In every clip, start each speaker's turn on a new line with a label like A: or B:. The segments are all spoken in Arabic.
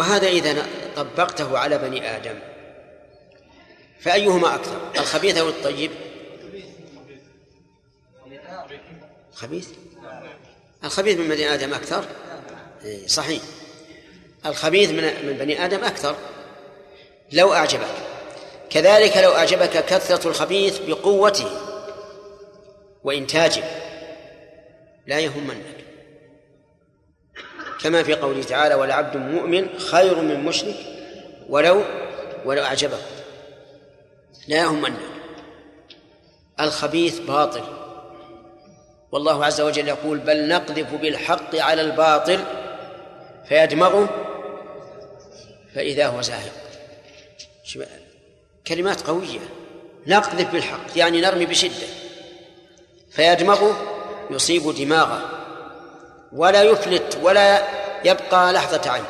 A: وهذا إذا طبقته على بني آدم. فأيهما أكثر؟ الخبيث أو الطيب؟ خبيث الخبيث من بني آدم أكثر؟ إيه، صحيح. الخبيث من من بني آدم أكثر. لو أعجبك. كذلك لو أعجبك كثرة الخبيث بقوته وإنتاجه. لا يهمنك. كما في قوله تعالى ولعبد مؤمن خير من مشرك ولو ولو أعجبك لا يهمنك الخبيث باطل. والله عز وجل يقول بل نقذف بالحق على الباطل فيدمغه فإذا هو زاهق. كلمات قوية. نقذف بالحق يعني نرمي بشدة. فيدمغه يصيب دماغه. ولا يفلت ولا يبقى لحظة عين.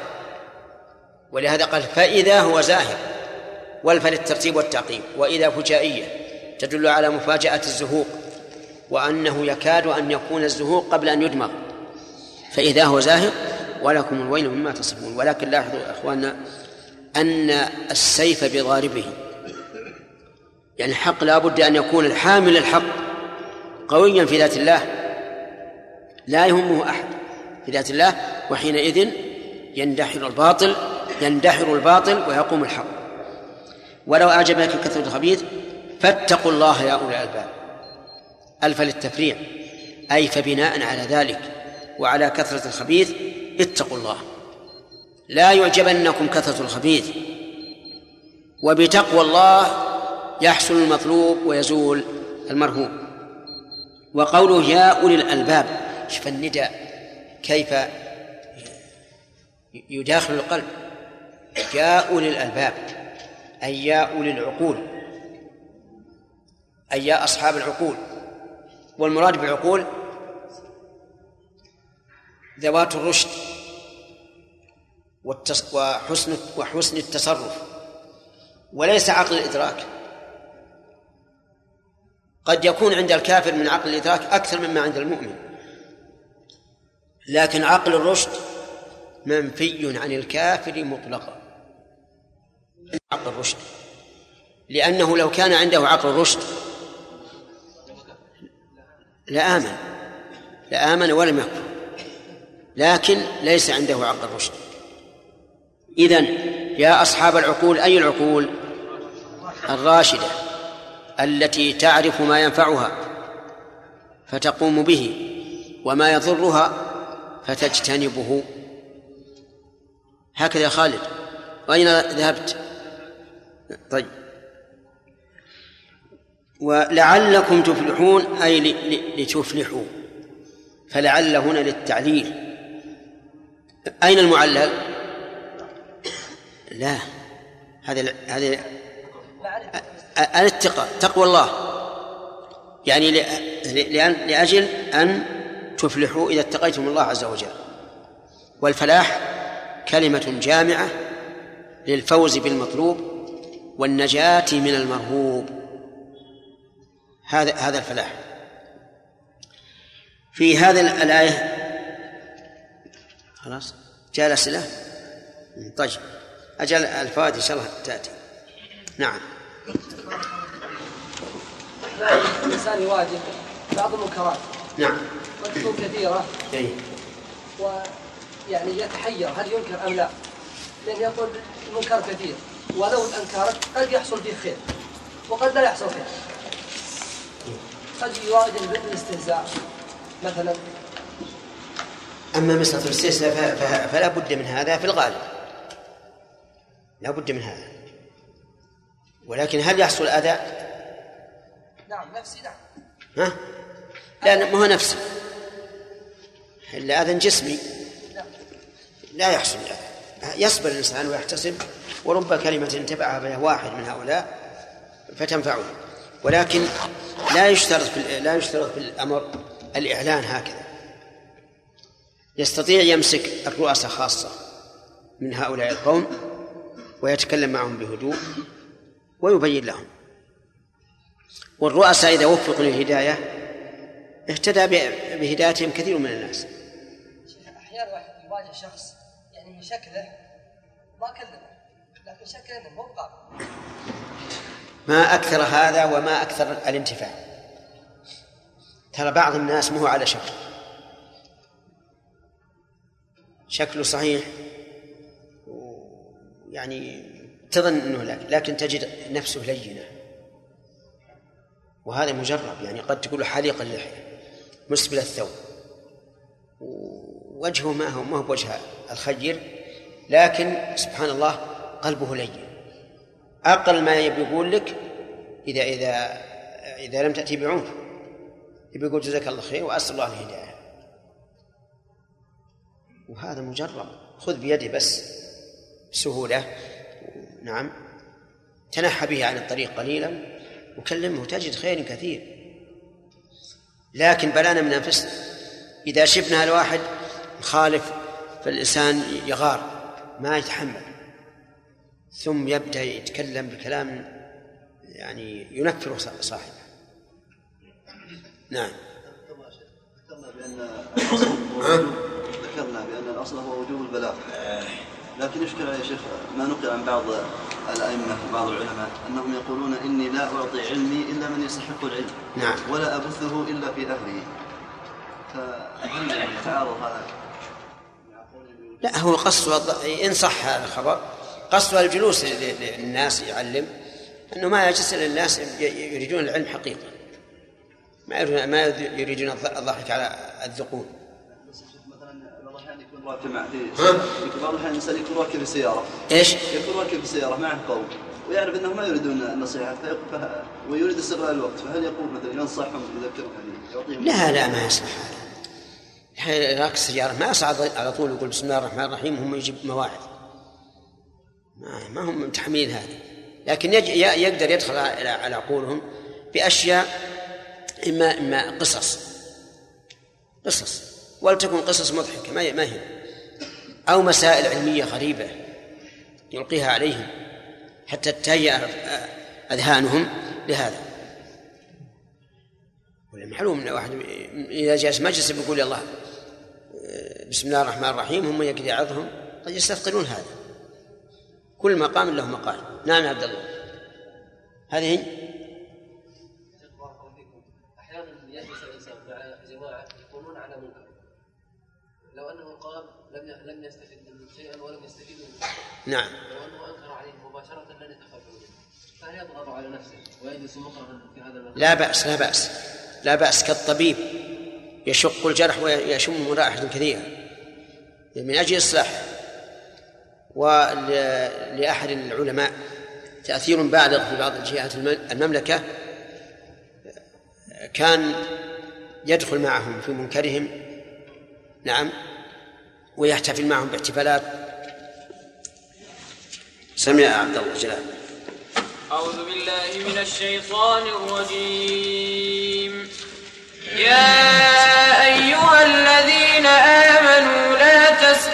A: ولهذا قال فإذا هو زاهق والفل الترتيب والتعقيب وإذا فجائية تدل على مفاجأة الزهوق وأنه يكاد أن يكون الزهوق قبل أن يدمغ. فإذا هو زاهق ولكم الويل مما تصفون. ولكن لاحظوا أخواننا أن السيف بضاربه يعني الحق لا بد أن يكون الحامل الحق قويا في ذات الله لا يهمه أحد. في ذات الله وحينئذ يندحر الباطل يندحر الباطل ويقوم الحق. ولو أعجبك كثرة الخبيث فاتقوا الله يا أولي الألباب. ألف للتفريع. أي فبناء على ذلك وعلى كثرة الخبيث اتقوا الله. لا يعجبنكم كثرة الخبيث. وبتقوى الله يحصل المطلوب ويزول المرهوب. وقوله يا أولي الألباب شوف النداء كيف يداخل القلب؟ يا أولي الألباب أي يا أولي العقول أي يا أصحاب العقول. والمراد بالعقول ذوات الرشد وحسن وحسن التصرف وليس عقل الإدراك. قد يكون عند الكافر من عقل الإدراك أكثر مما عند المؤمن. لكن عقل الرشد منفي عن الكافر مطلقا. عقل الرشد. لأنه لو كان عنده عقل الرشد لآمن. لآمن ولم يكفر. لكن ليس عنده عقل الرشد. إذن يا أصحاب العقول أي العقول؟ الراشدة التي تعرف ما ينفعها فتقوم به وما يضرها فتجتنبه. هكذا يا خالد. أين ذهبت؟ طيب. ولعلكم تفلحون أي لتفلحوا. فلعل هنا للتعليل. أين المعلل؟ لا. هذا هذا الاتقاء تقوى الله. يعني لأجل أن تفلحوا إذا اتقيتم الله عز وجل. والفلاح كلمة جامعة للفوز بالمطلوب والنجاة من المرهوب. هذا هذا الفلاح. في هذه الآية خلاص؟ جاء الأسئلة طيب. أجل الفوائد إن شاء الله تأتي. نعم.
B: الإنسان يواجه بعض المنكرات.
A: نعم.
B: وتكون كثيرة.
A: أي
B: ويعني يتحير هل ينكر أم لا؟ لأن يقول المنكر كثير. ولو أنكرت قد يحصل فيه خير. وقد لا يحصل خير. قد يواجه بالاستهزاء مثلا.
A: أما مسألة الاستهزاء فلا بد من هذا في الغالب. لا بد من هذا. ولكن هل يحصل أذى؟
B: نعم نفسي نعم.
A: ها؟ لا ما هو نفسي. إلا أذى جسمي. لا يحصل أذى يصبر الإنسان ويحتسب ورب كلمة تبعها بها واحد من هؤلاء فتنفعه. ولكن لا يشترط في لا يشترط في الأمر الإعلان هكذا. يستطيع يمسك الرؤساء خاصة من هؤلاء القوم ويتكلم معهم بهدوء ويبين لهم. والرؤساء إذا وفقوا للهداية اهتدى بهدايتهم كثير من الناس.
B: أحيانا واحد يواجه شخص يعني من شكله ما كلمه لكن شك إنه مو
A: ما أكثر هذا وما أكثر الانتفاع. ترى بعض الناس مو على شكل. شكله صحيح يعني تظن إنه لك لكن تجد نفسه لينة. وهذا مجرب يعني قد تقول حليق اللحية مسبل الثوب. وجهه ما هو ما هو بوجه الخير لكن سبحان الله قلبه لين أقل ما يبي يقول لك إذا إذا إذا لم تأتي بعنف يبي يقول جزاك الله خير وأسأل الله الهداية. وهذا مجرب. خذ بيده بس بسهولة. نعم. تنحى به عن الطريق قليلا وكلمه تجد خير كثير. لكن بلانا من أنفسنا. إذا شفنا الواحد مخالف فالإنسان يغار ما يتحمل. ثم يبدأ يتكلم بكلام يعني ينفر صاحبه. نعم.
C: ذكرنا بأن ذكرنا بأن الأصل هو وجوب البلاغ. لكن يشكل يا شيخ ما نقل عن بعض الأئمة وبعض العلماء أنهم يقولون إني لا أعطي علمي إلا من يستحق العلم.
A: نعم.
C: ولا أبثه إلا في أهله فهل يتعارض هذا؟
A: لا هو قصد إن صح هذا الخبر. قصد الجلوس للناس يعلم. أنه ما يجلس إلا الناس يريدون العلم حقيقة. ما ما يريدون الضحك على الذقون.
C: بعض الاحيان الانسان يكون راكب في سياره
A: إيش؟
C: يكون راكب في سياره معه قوم ويعرف أنهم ما يريدون النصيحه. ويريد استغلال الوقت. فهل يقول مثلا ينصحهم يذكرهم يعني
A: لا لا ما يصلح هذا راكب السياره ما يصعد على طول يقول بسم الله الرحمن الرحيم هم يجيب مواعظ. ما, ما هم متحملين هذا لكن يج... يقدر يدخل على عقولهم بأشياء اما إما قصص. قصص. ولتكن قصص مضحكة ما ما هي. أو مسائل علمية غريبة يلقيها عليهم. حتى تهيأ أذهانهم لهذا. معلوم إن واحد إذا جلس مجلس بيقول يا الله بسم الله الرحمن الرحيم هم يقدر يعظهم قد يستثقلون هذا. كل مقام له مقال. نعم يا عبد الله. هذه؟
D: منكر. لو أنه قام لم لم يستفد منه شيئا ولم يستفيد منه.
A: نعم.
D: لو أنه أنكر عليه مباشرة لن منه. فهل يضغط على نفسه ويجلس مكرها في هذا المكان؟
A: لا بأس لا بأس. لا بأس كالطبيب يشق الجرح ويشم رائحة كثيرة. من أجل اصلاحه ولأحد العلماء تأثير بالغ في بعض الجهات المملكة كان يدخل معهم في منكرهم نعم ويحتفل معهم باحتفالات. سمع عبد الله جلال
E: أعوذ بالله من الشيطان الرجيم. يا أيها الذين آمنوا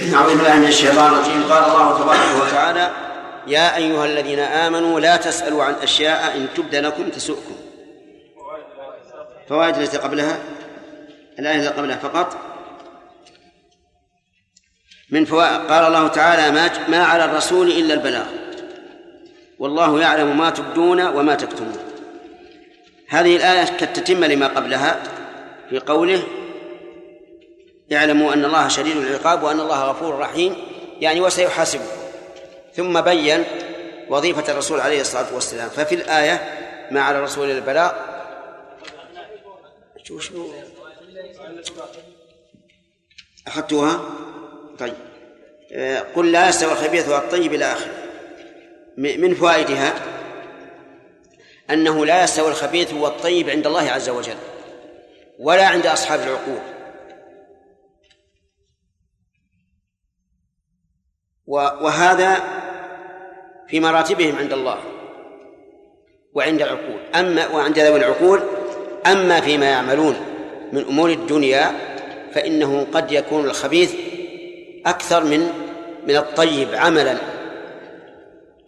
A: أعوذ بالله من الشيطان الرجيم قال الله تبارك وتعالى يا أيها الذين آمنوا لا تسألوا عن أشياء إن تبد لكم تسؤكم. فوائد التي قبلها الآية التي قبلها فقط. من فوائد قال الله تعالى ما ما على الرسول إلا البلاغ. والله يعلم ما تبدون وما تكتمون. هذه الآية كالتتمة لما قبلها في قوله اعلموا أن الله شديد العقاب وأن الله غفور رحيم يعني وسيحاسبه ثم بين وظيفة الرسول عليه الصلاة والسلام. ففي الآية ما على الرسول إلا البلاغ شو شو؟ أخذتوها؟ طيب. آه، قل لا يستوي الخبيث والطيب إلى آخره. من فوائدها أنه لا يستوي الخبيث والطيب عند الله عز وجل ولا عند أصحاب العقول. وهذا في مراتبهم عند الله وعند العقول. أما وعند ذوي العقول أما فيما يعملون من أمور الدنيا فإنه قد يكون الخبيث أكثر من من الطيب عملا.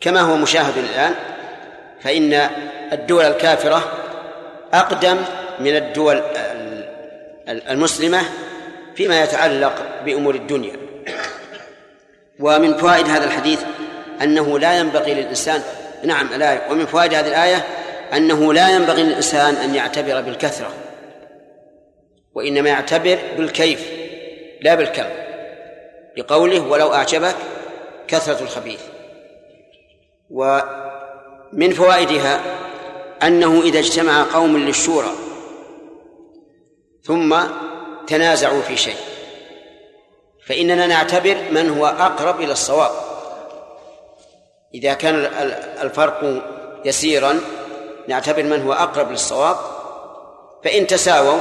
A: كما هو مشاهد الآن فإن الدول الكافرة أقدم من الدول ال- ال- المسلمة فيما يتعلق بأمور الدنيا. ومن فوائد هذا الحديث أنه لا ينبغي للإنسان نعم لا ومن فوائد هذه الآية أنه لا ينبغي للإنسان أن يعتبر بالكثرة وإنما يعتبر بالكيف لا بالكم لقوله ولو أعجبك كثرة الخبيث. ومن فوائدها أنه إذا اجتمع قوم للشورى ثم تنازعوا في شيء. فإننا نعتبر من هو أقرب إلى الصواب. إذا كان ال- الفرق يسيرا نعتبر من هو أقرب للصواب. فإن تساووا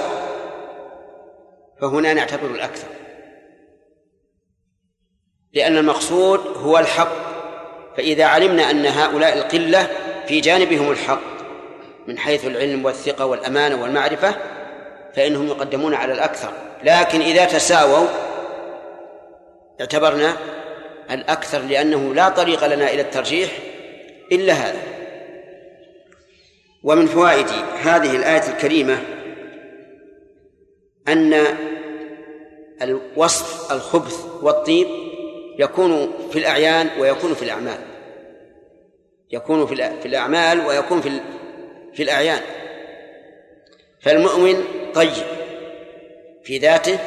A: فهنا نعتبر الأكثر. لأن المقصود هو الحق. فإذا علمنا أن هؤلاء القلة في جانبهم الحق من حيث العلم والثقة والأمانة والمعرفة فإنهم يقدمون على الأكثر. لكن إذا تساووا اعتبرنا الأكثر لأنه لا طريق لنا إلى الترجيح إلا هذا. ومن فوائد هذه الآية الكريمة أن الوصف الخبث والطيب يكون في الأعيان ويكون في الأعمال. يكون في الأ- في الأعمال ويكون في في الأعيان. فالمؤمن طيب في ذاته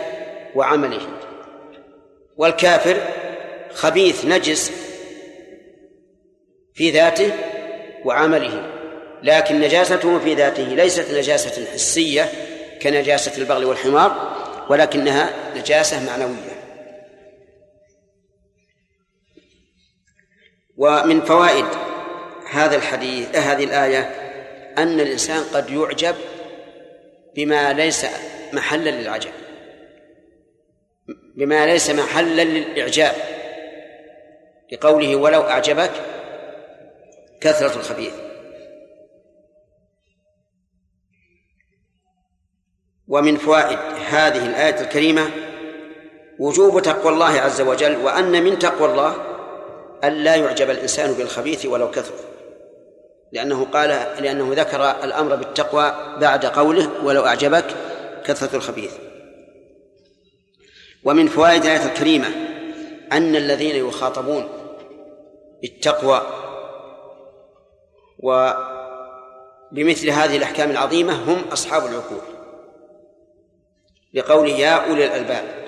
A: وعمله. والكافر خبيث نجس في ذاته وعمله لكن نجاسته في ذاته ليست نجاسة حسية كنجاسة البغل والحمار ولكنها نجاسة معنوية. ومن فوائد هذا الحديث هذه الآية أن الإنسان قد يعجب بما ليس محلا للعجب. بما ليس محلا للإعجاب لقوله ولو أعجبك كثرة الخبيث. ومن فوائد هذه الآية الكريمة وجوب تقوى الله عز وجل وأن من تقوى الله ألا يعجب الإنسان بالخبيث ولو كثر. لأنه قال لأنه ذكر الأمر بالتقوى بعد قوله ولو أعجبك كثرة الخبيث. ومن فوائد الآية الكريمة أن الذين يخاطبون بالتقوى وبمثل هذه الأحكام العظيمة هم أصحاب العقول. لقوله يا أولي الألباب.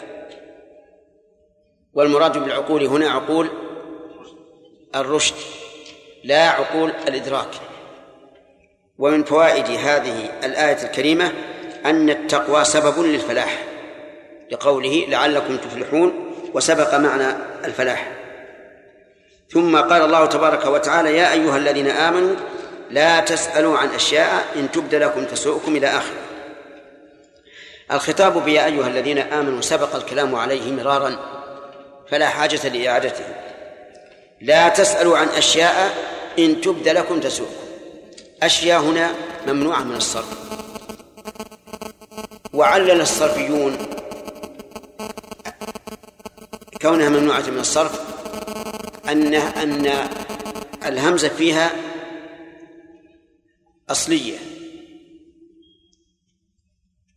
A: والمراد بالعقول هنا عقول الرشد لا عقول الإدراك. ومن فوائد هذه الآية الكريمة أن التقوى سبب للفلاح. لقوله لعلكم تفلحون وسبق معنى الفلاح. ثم قال الله تبارك وتعالى يا أيها الذين آمنوا لا تسألوا عن أشياء إن تبد لكم تسؤكم إلى آخره الخطاب بيا أيها الذين آمنوا سبق الكلام عليه مرارا فلا حاجة لإعادته. لا تسألوا عن أشياء إن تبد لكم تسؤكم أشياء هنا ممنوعة من الصرف. وعلل الصرفيون كونها ممنوعة من الصرف أن أن الهمزة فيها أصلية.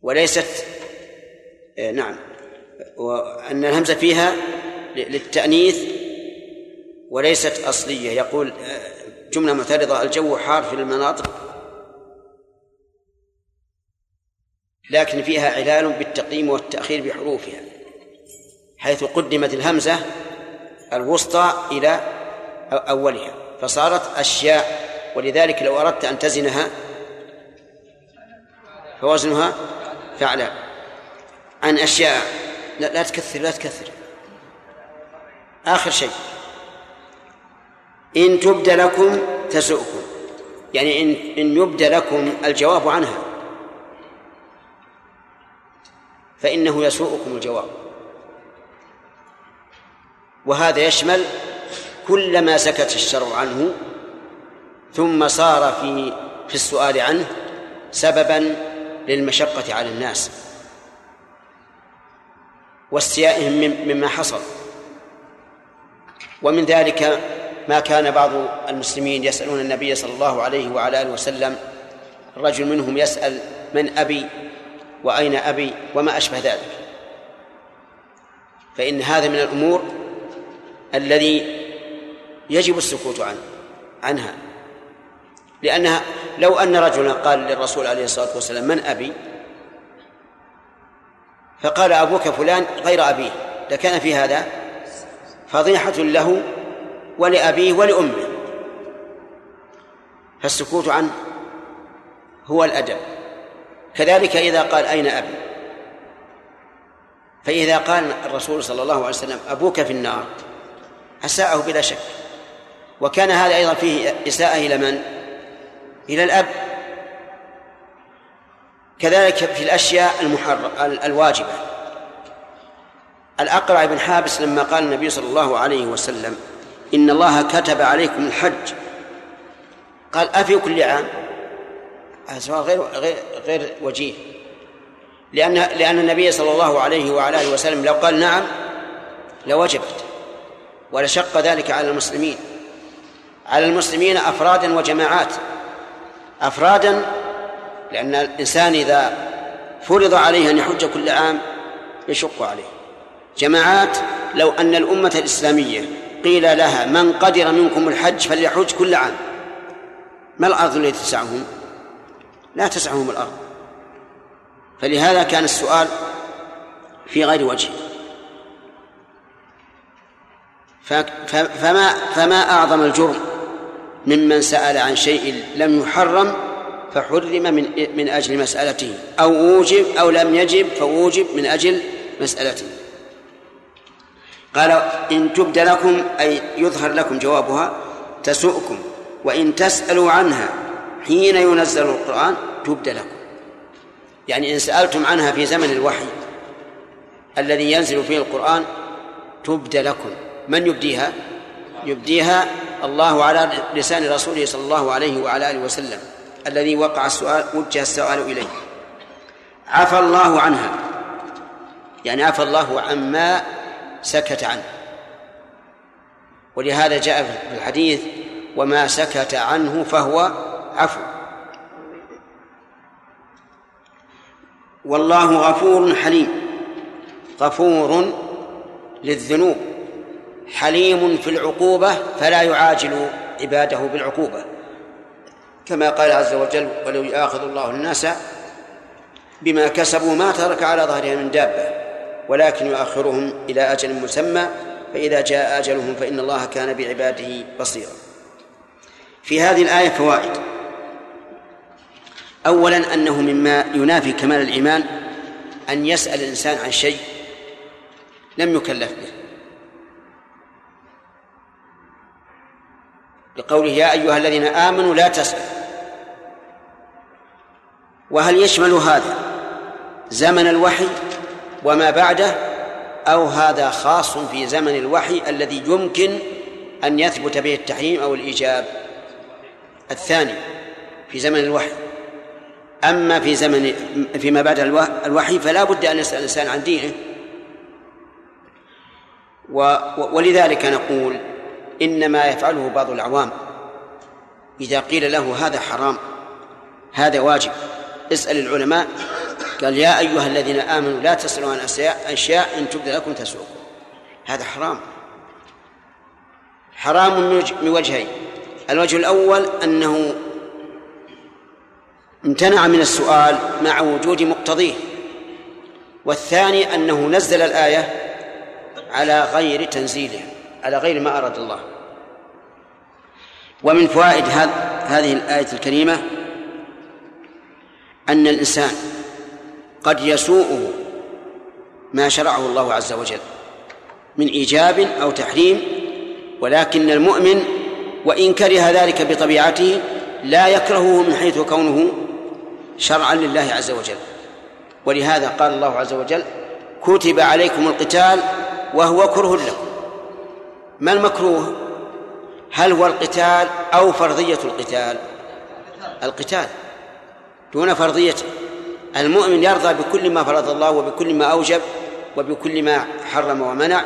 A: وليست آه، نعم. وأن الهمزة فيها للتأنيث وليست أصلية. يقول آه، جملة معترضة الجو حار في المناطق. لكن فيها علال بالتقديم والتأخير بحروفها حيث قدمت الهمزة الوسطى إلى أولها فصارت أشياء ولذلك لو أردت أن تزنها فوزنها فعلا عن أشياء لا, لا تكثر لا تكثر. آخر شيء إن تبد لكم تسؤكم يعني إن إن يبد لكم الجواب عنها. فإنه يسوءكم الجواب. وهذا يشمل كل ما سكت الشرع عنه ثم صار في في السؤال عنه سببا للمشقة على الناس واستيائهم مما حصل. ومن ذلك ما كان بعض المسلمين يسألون النبي صلى الله عليه وعلى آله وسلم الرجل منهم يسأل من أبي؟ وأين أبي وما أشبه ذلك. فإن هذا من الأمور الذي يجب السكوت عنه عنها. لأنها لو أن رجلا قال للرسول عليه الصلاة والسلام من أبي؟ فقال أبوك فلان غير أبيه. لكان في هذا فضيحة له ولأبيه ولأمه. فالسكوت عنه هو الأدب. كذلك إذا قال أين أبي؟ فإذا قال الرسول صلى الله عليه وسلم أبوك في النار أساءه بلا شك. وكان هذا أيضا فيه إساءة إلى من؟ إلى الأب. كذلك في الأشياء المحرم الواجبة. الأقرع بن حابس لما قال النبي صلى الله عليه وسلم إن الله كتب عليكم الحج قال أفي كل عام؟ سؤال غير غير غير وجيه. لأن لأن النبي صلى الله عليه وعلى آله وسلم لو قال نعم لوجبت. ولشق ذلك على المسلمين. على المسلمين أفرادا وجماعات. أفرادا لأن الإنسان إذا فرض عليه أن يحج كل عام يشق عليه. جماعات لو أن الأمة الإسلامية قيل لها من قدر منكم الحج فليحج كل عام. ما الأرض التي تسعهم؟ لا تسعهم الأرض. فلهذا كان السؤال في غير وجه. فما فما أعظم الجرم ممن سأل عن شيء لم يحرم فحرم من من أجل مسألته أو أوجب أو لم يجب فأوجب من أجل مسألته. قال إن تبد لكم أي يظهر لكم جوابها تسؤكم وإن تسألوا عنها حين ينزل القرآن تبد لكم. يعني إن سألتم عنها في زمن الوحي الذي ينزل فيه القرآن تبد لكم. من يبديها؟ يبديها الله على لسان رسوله صلى الله عليه وعلى آله وسلم الذي وقع السؤال وجه السؤال إليه. عفى الله عنها. يعني عفى الله عما سكت عنه. ولهذا جاء في الحديث وما سكت عنه فهو عفو. والله غفور حليم. غفور للذنوب. حليم في العقوبة فلا يعاجل عباده بالعقوبة. كما قال عز وجل ولو يؤاخذ الله الناس بما كسبوا ما ترك على ظهرها من دابة ولكن يؤخرهم إلى أجل مسمى فإذا جاء أجلهم فإن الله كان بعباده بصيرا. في هذه الآية فوائد. أولا أنه مما ينافي كمال الإيمان أن يسأل الإنسان عن شيء لم يكلف به. لقوله يا أيها الذين آمنوا لا تسألوا وهل يشمل هذا زمن الوحي وما بعده أو هذا خاص في زمن الوحي الذي يمكن أن يثبت به التحريم أو الإيجاب؟ الثاني في زمن الوحي. أما في زمن فيما بعد الوحي فلا بد أن يسأل الإنسان عن دينه. ولذلك نقول إنما يفعله بعض العوام. إذا قيل له هذا حرام هذا واجب اسأل العلماء قال يا أيها الذين آمنوا لا تسألوا عن أشياء إن تبد لكم تسؤكم هذا حرام. حرام من وجهين. الوجه الأول أنه امتنع من السؤال مع وجود مقتضيه. والثاني أنه نزل الآية على غير تنزيله على غير ما أراد الله. ومن فوائد هذه الآية الكريمة أن الإنسان قد يسوءه ما شرعه الله عز وجل من إيجاب أو تحريم ولكن المؤمن وإن كره ذلك بطبيعته لا يكرهه من حيث كونه شرعا لله عز وجل. ولهذا قال الله عز وجل كتب عليكم القتال وهو كره لكم. ما المكروه؟ هل هو القتال أو فرضية القتال؟ القتال. دون فرضيته المؤمن يرضى بكل ما فرض الله وبكل ما أوجب وبكل ما حرم ومنع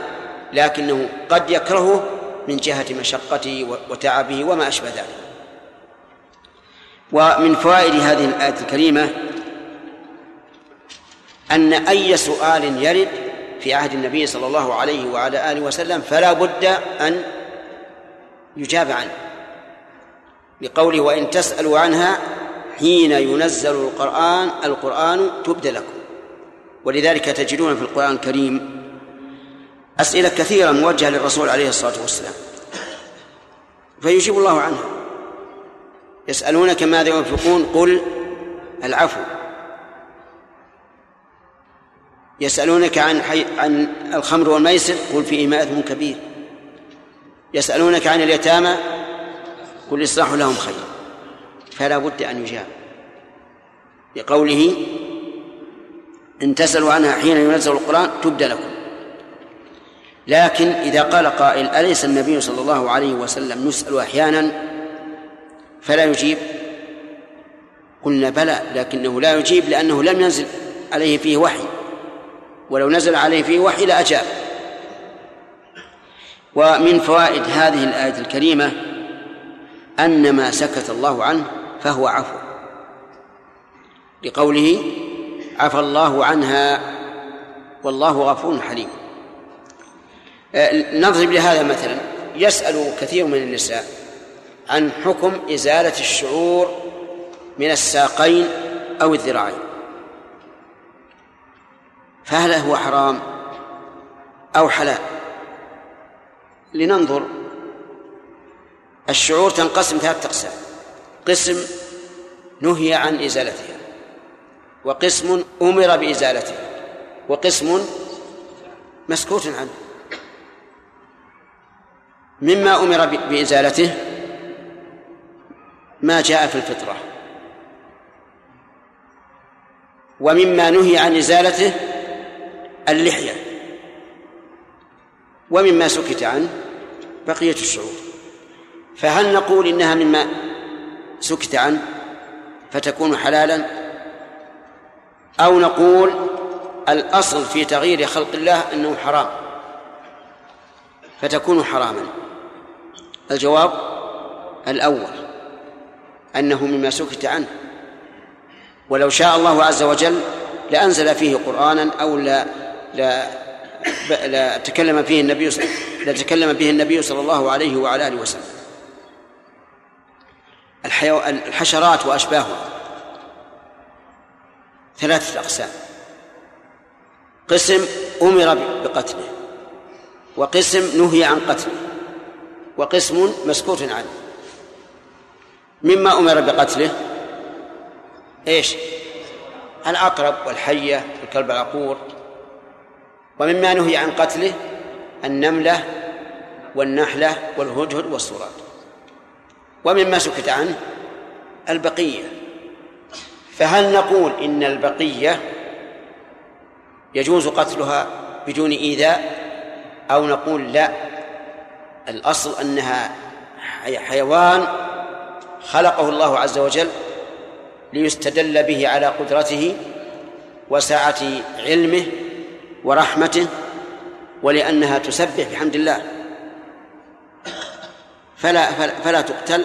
A: لكنه قد يكرهه من جهة مشقته وتعبه وما أشبه ذلك. ومن فوائد هذه الآية الكريمة أن أي سؤال يرد في عهد النبي صلى الله عليه وعلى آله وسلم فلا بد أن يجاب عنه. لقوله وإن تسألوا عنها حين ينزل القرآن القرآن تبدى لكم. ولذلك تجدون في القرآن الكريم أسئلة كثيرة موجهة للرسول عليه الصلاة والسلام. فيجيب الله عنها. يسألونك ماذا ينفقون؟ قل العفو. يسألونك عن حي... عن الخمر والميسر قل فيهما إثم كبير. يسألونك عن اليتامى قل إصلاح لهم خير. فلا بد أن يجاب. بقوله إن تسألوا عنها حين ينزل القرآن تبدى لكم. لكن إذا قال قائل أليس النبي صلى الله عليه وسلم يسأل أحيانا؟ فلا يجيب. قلنا بلى لكنه لا يجيب لأنه لم ينزل عليه فيه وحي. ولو نزل عليه فيه وحي لأجاب ومن فوائد هذه الآية الكريمة أن ما سكت الله عنه فهو عفو. لقوله عفى الله عنها والله غفور حليم. آه، نضرب لهذا مثلا. يسأل كثير من النساء عن حكم إزالة الشعور من الساقين أو الذراعين. فهل هو حرام أو حلال؟ لننظر. الشعور تنقسم ثلاثة أقسام. قسم نهي عن إزالتها وقسم أمر بإزالتها وقسم مسكوت عنه. مما أمر بإزالته ما جاء في الفطرة. ومما نهي عن إزالته اللحية. ومما سكت عنه بقية الشعور. فهل نقول إنها مما سكت عنه فتكون حلالا؟ أو نقول الأصل في تغيير خلق الله أنه حرام؟ فتكون حراما. الجواب الأول. أنه مما سكت عنه. ولو شاء الله عز وجل لأنزل فيه قرآنا أو لا لا لا تكلم فيه النبي لا تكلم به النبي صلى الله عليه وعلى آله وسلم. الحيو... الحشرات وأشباهها. ثلاثة أقسام. قسم أمر بقتله وقسم نهي عن قتله وقسم مسكوت عنه. مما أمر بقتله. إيش؟ العقرب والحية والكلب العقور. ومما نهي عن قتله النملة والنحلة والهدهد والصراط ومما سكت عنه البقية. فهل نقول إن البقية يجوز قتلها بدون إيذاء؟ أو نقول لا الأصل أنها حيوان خلقه الله عز وجل ليستدل به على قدرته وسعة علمه ورحمته ولأنها تسبح بحمد الله. فلا فلا, فلا تقتل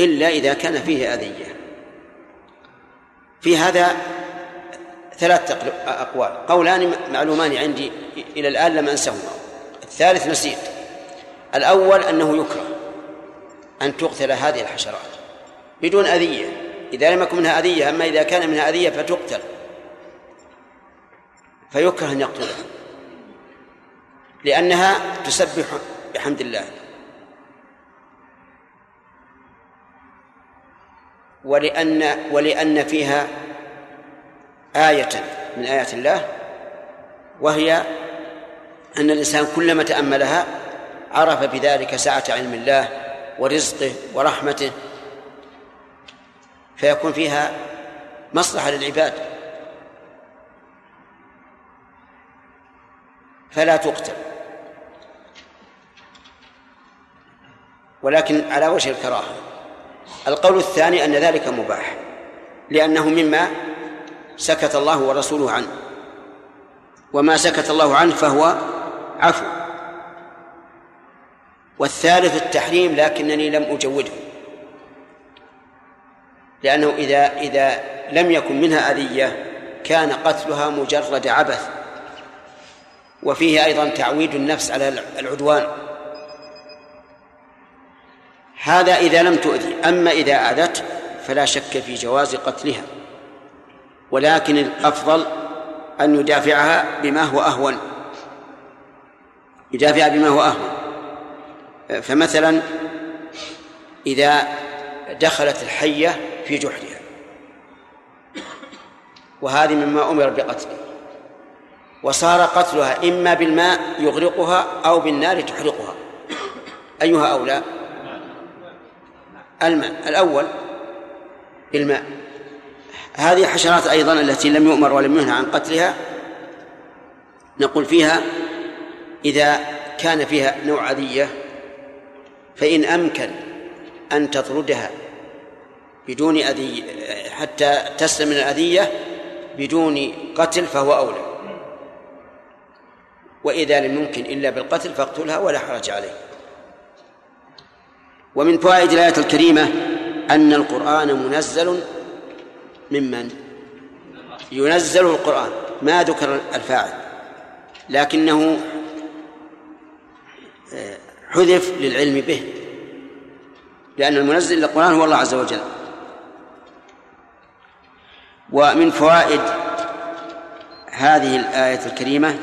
A: إلا إذا كان فيه أذية. في هذا ثلاث أقوال. قولان معلومان عندي إلى الآن لم أنسهما. الثالث نسيت. الأول أنه يكره. أن تقتل هذه الحشرات بدون أذية. إذا لم يكن منها أذية أما إذا كان منها أذية فتقتل. فيكره أن يقتلها. لأنها تسبح بحمد الله. ولأن ولأن فيها آية من آيات الله وهي أن الإنسان كلما تأملها عرف بذلك سعة علم الله ورزقه ورحمته فيكون فيها مصلحة للعباد. فلا تقتل. ولكن على وجه الكراهة. القول الثاني أن ذلك مباح لأنه مما سكت الله ورسوله عنه. وما سكت الله عنه فهو عفو. والثالث التحريم لكنني لم أجوده. لأنه إذا إذا لم يكن منها أذية كان قتلها مجرد عبث. وفيه أيضا تعويد النفس على العدوان. هذا إذا لم تؤذي. أما إذا أذت فلا شك في جواز قتلها. ولكن الأفضل أن يدافعها بما هو أهون. يدافع بما هو أهون. فمثلا إذا دخلت الحية في جحرها وهذه مما أمر بقتله وصار قتلها إما بالماء يغرقها أو بالنار تحرقها. أيها أولى؟ الماء الأول بالماء. هذه حشرات أيضا التي لم يؤمر ولم ينهى عن قتلها نقول فيها إذا كان فيها نوع أذية فإن أمكن أن تطردها بدون أذية حتى تسلم من الأذية بدون قتل فهو أولى. وإذا لم يمكن إلا بالقتل فاقتلها ولا حرج عليه. ومن فوائد الآية الكريمة أن القرآن منزل ممن ينزل القرآن. ما ذكر الفاعل؟ لكنه آه، حذف للعلم به. لأن المنزل للقرآن هو الله عز وجل. ومن فوائد هذه الآية الكريمة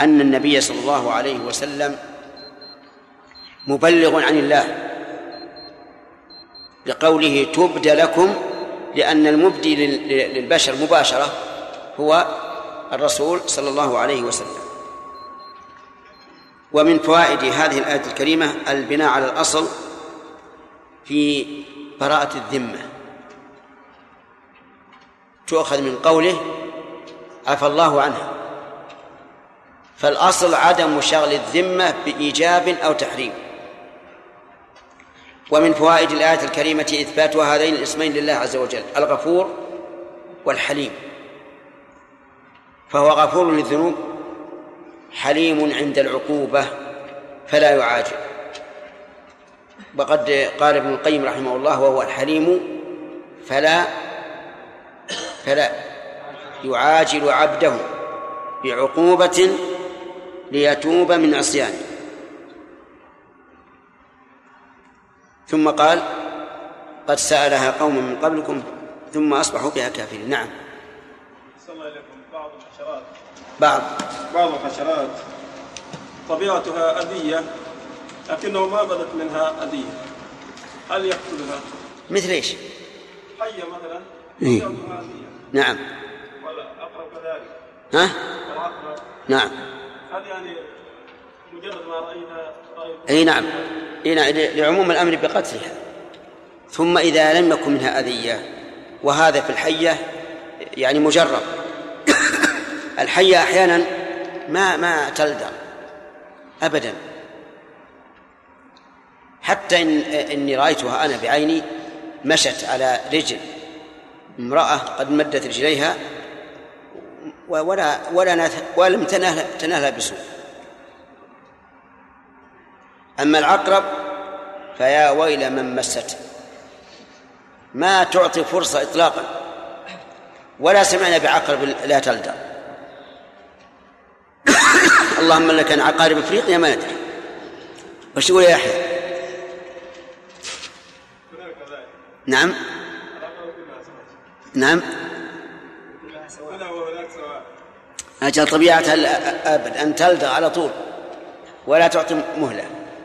A: أن النبي صلى الله عليه وسلم مبلغ عن الله. لقوله تبد لكم لأن المبدي للبشر مباشرة هو الرسول صلى الله عليه وسلم. ومن فوائد هذه الآية الكريمة البناء على الأصل في براءة الذمة. تؤخذ من قوله عفى الله عنها. فالأصل عدم شغل الذمة بإيجاب أو تحريم. ومن فوائد الآية الكريمة إثبات هذين الاسمين لله عز وجل الغفور والحليم. فهو غفور للذنوب حليم عند العقوبة فلا يعاجل. وقد قال ابن القيم رحمه الله وهو الحليم فلا فلا يعاجل عبده بعقوبة ليتوب من عصيانه. ثم قال قد سألها قوم من قبلكم ثم أصبحوا بها كافرين. نعم
F: صلى الله عليكم بعض الحشرات
A: بعض
F: بعض الحشرات. طبيعتها أذية لكنه ما بدت منها أذية. هل يقتلها؟
A: مثل إيش؟
F: حية مثلا؟
A: إيه. نعم.
F: والعقرب كذلك.
A: ها؟
F: والعقرب
A: نعم.
F: هل يعني مجرد ما رأينا
A: إي نعم. إي نعم. لعموم الأمر بقتلها. ثم إذا لم يكن منها أذية وهذا في الحية يعني مجرب. الحية أحيانا ما ما تلدغ ابدا. حتى إن إني رأيتها أنا بعيني مشت على رجل امرأة قد مدت رجليها ولا ولا ولم تنال تنالها بسوء. أما العقرب فيا ويل من مسته ما تعطي فرصة إطلاقا. ولا سمعنا بعقرب لا تلدى اللهم لك كان عقارب افريقيا ما ندري وش يقول يا يحيى؟ نعم. نعم. أجل طبيعتها الأبد أن تلدغ على طول. ولا تعطي مهلة.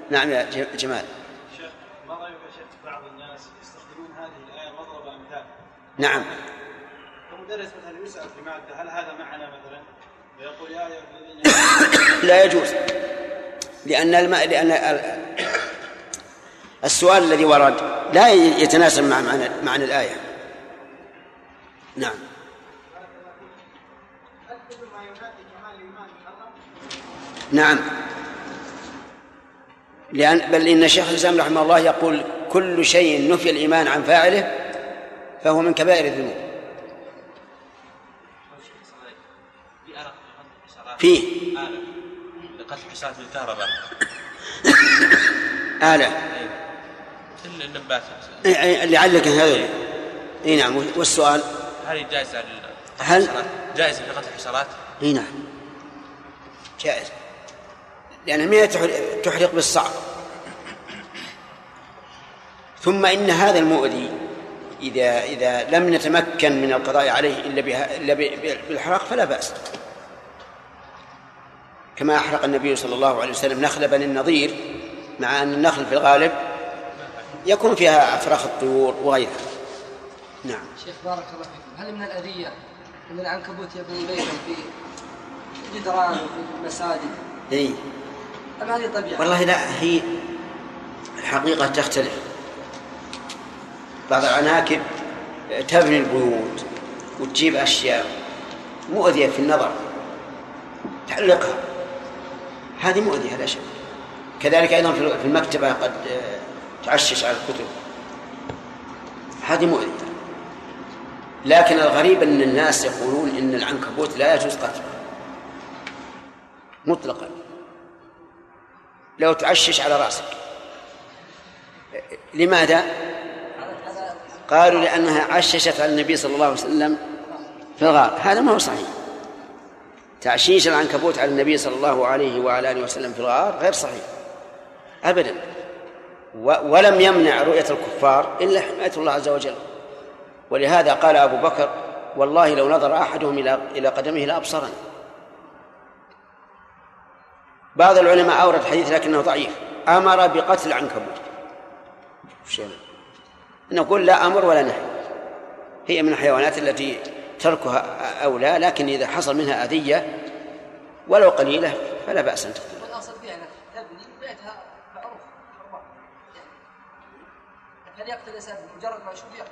A: نعم يا جمال.
G: شيخ ما رايك يا شيخ بعض الناس يستخدمون هذه الايه مضرب
A: نعم.
G: كمدرس مثلا يسأل في مادة هل هذا معنى مثلا؟
A: لا يجوز. لأن الماء لأن ال- السؤال الذي ورد لا يتناسب مع معنى, معنى الآية. نعم. نعم. لأن بل إن شيخ الإسلام رحمه الله يقول كل شيء نفي الإيمان عن فاعله فهو من كبائر الذنوب. فيه.
H: لقد حساب الكهرباء
A: آلة.
H: كل النبات
A: إي- إي- لعلك هذا إي نعم. والسؤال؟
H: هذه جائزة
A: هل-.
H: جائزة في قتل الحشرات
A: إي نعم. جائز. لأن ما تحرق بالصعب. ثم إن هذا المؤذي إذا إذا لم نتمكن من القضاء عليه إلا بها إلا بالحرق فلا بأس. كما أحرق النبي صلى الله عليه وسلم نخل بني النضير مع أن النخل في الغالب يكون فيها أفراخ الطيور وغيرها. نعم.
B: شيخ بارك الله فيكم هل من الأذية أن العنكبوت يبني بيتا في جدران وفي المساجد؟
A: إيه
B: أم هذه طبيعة؟
A: والله لا هي الحقيقة تختلف. بعض العناكب تبني البيوت وتجيب أشياء مؤذية في النظر تعلقها. هذه مؤذية لا شك كذلك أيضا في المكتبة قد تعشش على الكتب. هذه مؤذية. لكن الغريب أن الناس يقولون إن العنكبوت لا يجوز قتله. مطلقا. لو تعشش على رأسك. لماذا؟ قالوا لأنها عششت على النبي صلى الله عليه وسلم في الغار. هذا ما هو صحيح. تعشيش العنكبوت على النبي صلى الله عليه وعلى آله وسلم في الغار غير صحيح. أبدا. و- ولم يمنع رؤية الكفار إلا حماية الله عز وجل. ولهذا قال أبو بكر والله لو نظر أحدهم إلى إلى قدمه لأبصرنا. بعض العلماء أورد حديث لكنه ضعيف. أمر بقتل العنكبوت؟ نقول لا أمر ولا نهي. هي من الحيوانات التي تركها أولى لكن إذا حصل منها أذية ولو قليلة فلا بأس أن تقتل
B: والأصل فيها أنك تبني بيتها معروف حرمة هل يقتل الإنسان مجرد ما يشوف يقتل؟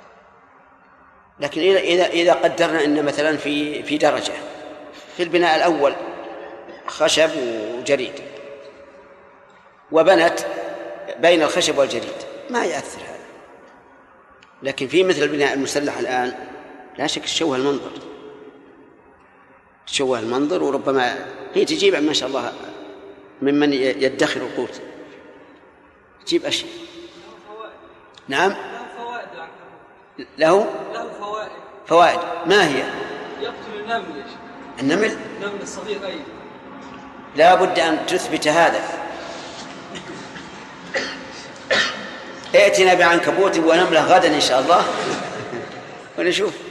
A: لكن إذا إذا إذا قدرنا أن مثلا في في درجة في البناء الأول خشب وجريد وبنت بين الخشب والجريد ما يأثر هذا. لكن في مثل البناء المسلح الآن لا شك تشوه المنظر. تشوه المنظر وربما هي تجيب ما شاء الله ممن يدخر القوت. تجيب أشياء. نعم.
I: له؟
A: له
I: فوائد.
A: فوائد ما هي؟
I: يقتل النمل
A: النمل؟
I: النمل الصغير أي.
A: لا بد أن تثبت هذا. ائتنا بعنكبوت ونملة غدا إن شاء الله. ونشوف.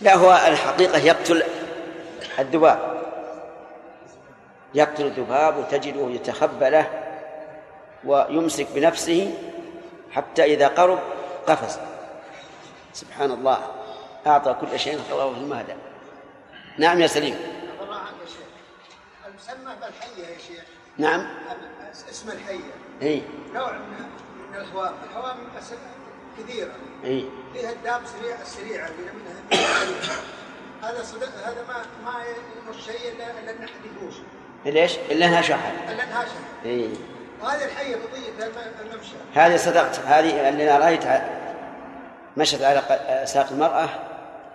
A: لا هو الحقيقة يقتل الذباب يقتل الذباب وتجده يتخبى له ويمسك بنفسه حتى إذا قرب قفز. سبحان الله. أعطى كل شيء خلقه في المهدى نعم يا سليم.
J: الله عنك يا شيخ. المسمى بالحية يا شيخ.
A: نعم.
J: اسم الحية.
A: اي
J: نوع من من الهوام كثيرة.
A: اي
J: فيها الداب سريع السريعة اللي منها هذا صدق هذا ما ما يمر شيء الا إلا ان احد يفوز
A: ليش؟ إلا أنها شحن.
J: إلا أنها شيء
A: اي
J: وهذه الحية بقية الم- الممشى.
A: هذه صدقت. هذه اللي أنا رأيتها مشت على ساق المرأة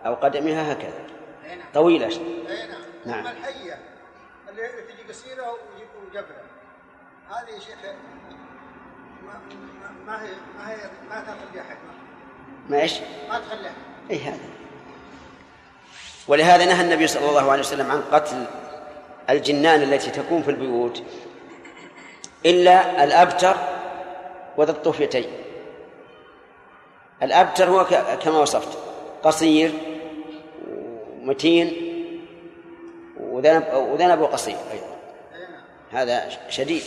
A: أو قدمها هكذا.
J: نعم.
A: طويلة.
J: أي نعم.
A: نعم.
J: أما الحية اللي تجي قصيرة ويجيبوا جبلة هذه يا شيخ ما, هي ما هي ما تخلي احد
A: ما إيش؟
J: ما تخلي
A: اي هذا ولهذا نهى النبي صلى الله عليه وسلم عن قتل الجنان التي تكون في البيوت إلا الأبتر وذا الطفيتين الأبتر هو كما وصفت قصير ومتين وذنب وذنبه قصير أيضا هذا شديد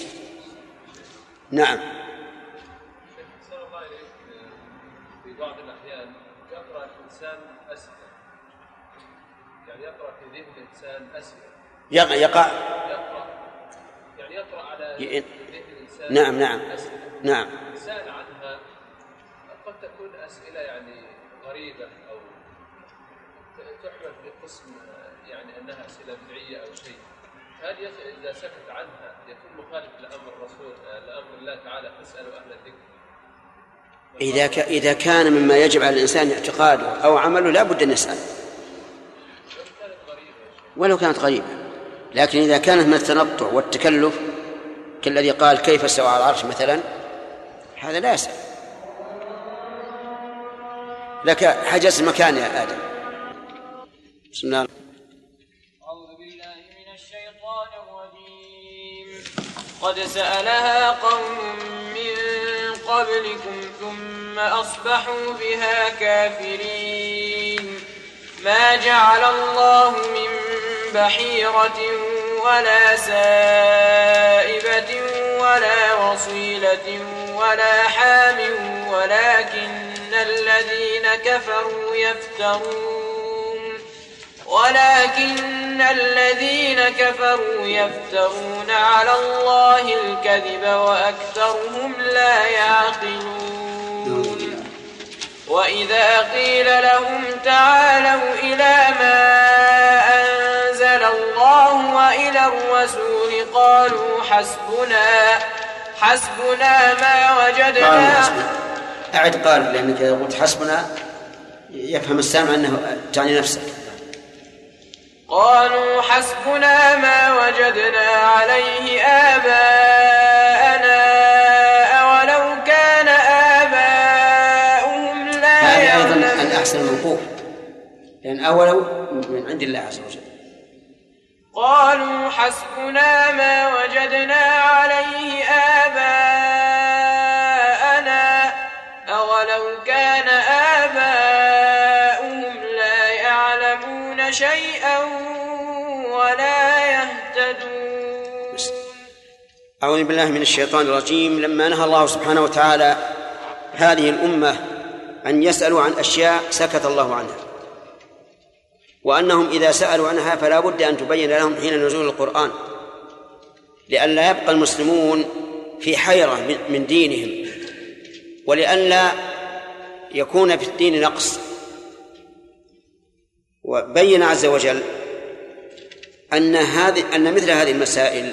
A: نعم
D: يقرأ الإنسان أسئلة يعني يقرأ في ذهن الإنسان أسئلة
A: يقع, يقع
D: يقرأ. يعني يقرأ على
A: ي-
D: ذهن الإنسان
A: نعم نعم.
D: أسئلة
A: نعم.
D: سأل عنها قد تكون أسئلة يعني غريبة أو تحمل في قسم يعني أنها أسئلة بدعية أو شيء. هل إذا سكت عنها يكون مخالف لأمر الرسول لأمر الله تعالى فاسألوا أهل الذكر.
A: إذا ك... إذا كان مما يجب على الإنسان اعتقاده أو عمله لا بد أن يسأل. ولو كانت غريبة. لكن إذا كانت من التنطع والتكلف كالذي قال كيف استوى على العرش مثلا هذا لا يسأل. لك حجز المكان يا آدم. بسم الله.
E: أعوذ بالله من الشيطان الرجيم. قد سألها قوم قبلكم ثم أصبحوا بها كافرين. ما جعل الله من بحيرة ولا سائبة ولا وصيلة ولا حام ولكن الذين كفروا يفترون. ولكن الذين كفروا يفترون على الله الكذب وأكثرهم لا يعقلون. وإذا قيل لهم تعالوا إلى ما أنزل الله وإلى الرسول قالوا حسبنا حسبنا ما وجدنا.
A: أعد قال لأنك إذا قلت حسبنا يفهم السامع أنه تعني نفسك.
E: قالوا حسبنا ما وجدنا عليه آباءنا أولو كان آباؤهم لا
A: هذه أيضا الأحسن الموقوف لأن أولو من عند الله عز وجل.
E: قالوا حسبنا ما وجدنا عليه آباءنا
A: أعوذ بالله من الشيطان الرجيم. لما نهى الله سبحانه وتعالى هذه الأمة أن يسألوا عن أشياء سكت الله عنها. وأنهم إذا سألوا عنها فلا بد أن تبين لهم حين نزول القرآن. لئلا يبقى المسلمون في حيرة من- دينهم. ولئلا يكون في الدين نقص. وبين عز وجل أن هذه أن مثل هذه المسائل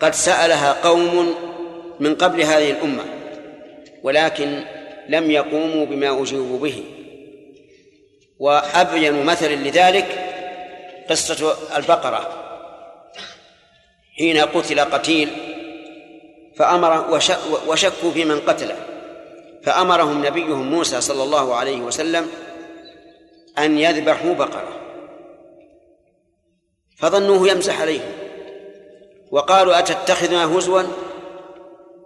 A: قد سألها قوم من قبل هذه الأمة ولكن لم يقوموا بما أجيبوا به. وأبين مثل لذلك قصة البقرة. حين قتل قتيل فأمر وش- وشكوا في من قتله. فأمرهم نبيهم موسى صلى الله عليه وسلم أن يذبحوا بقرة. فظنوه يمزح عليهم. وقالوا أتتخذنا هزوا؟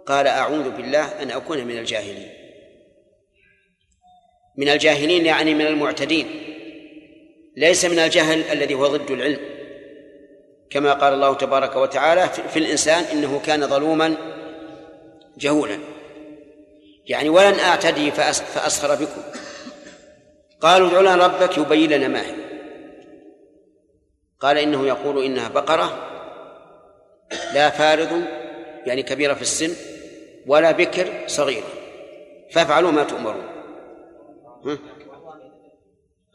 A: قال أعوذ بالله أن أكون من الجاهلين. من الجاهلين يعني من المعتدين. ليس من الجهل الذي هو ضد العلم. كما قال الله تبارك وتعالى في الإنسان إنه كان ظلوما جهولا. يعني ولن أعتدي فأس- فأسخر بكم. قالوا ادع لنا ربك يبين لنا ما هي. قال إنه يقول إنها بقرة لا فارض يعني كبيرة في السن ولا بكر صغيرة فافعلوا ما تؤمرون.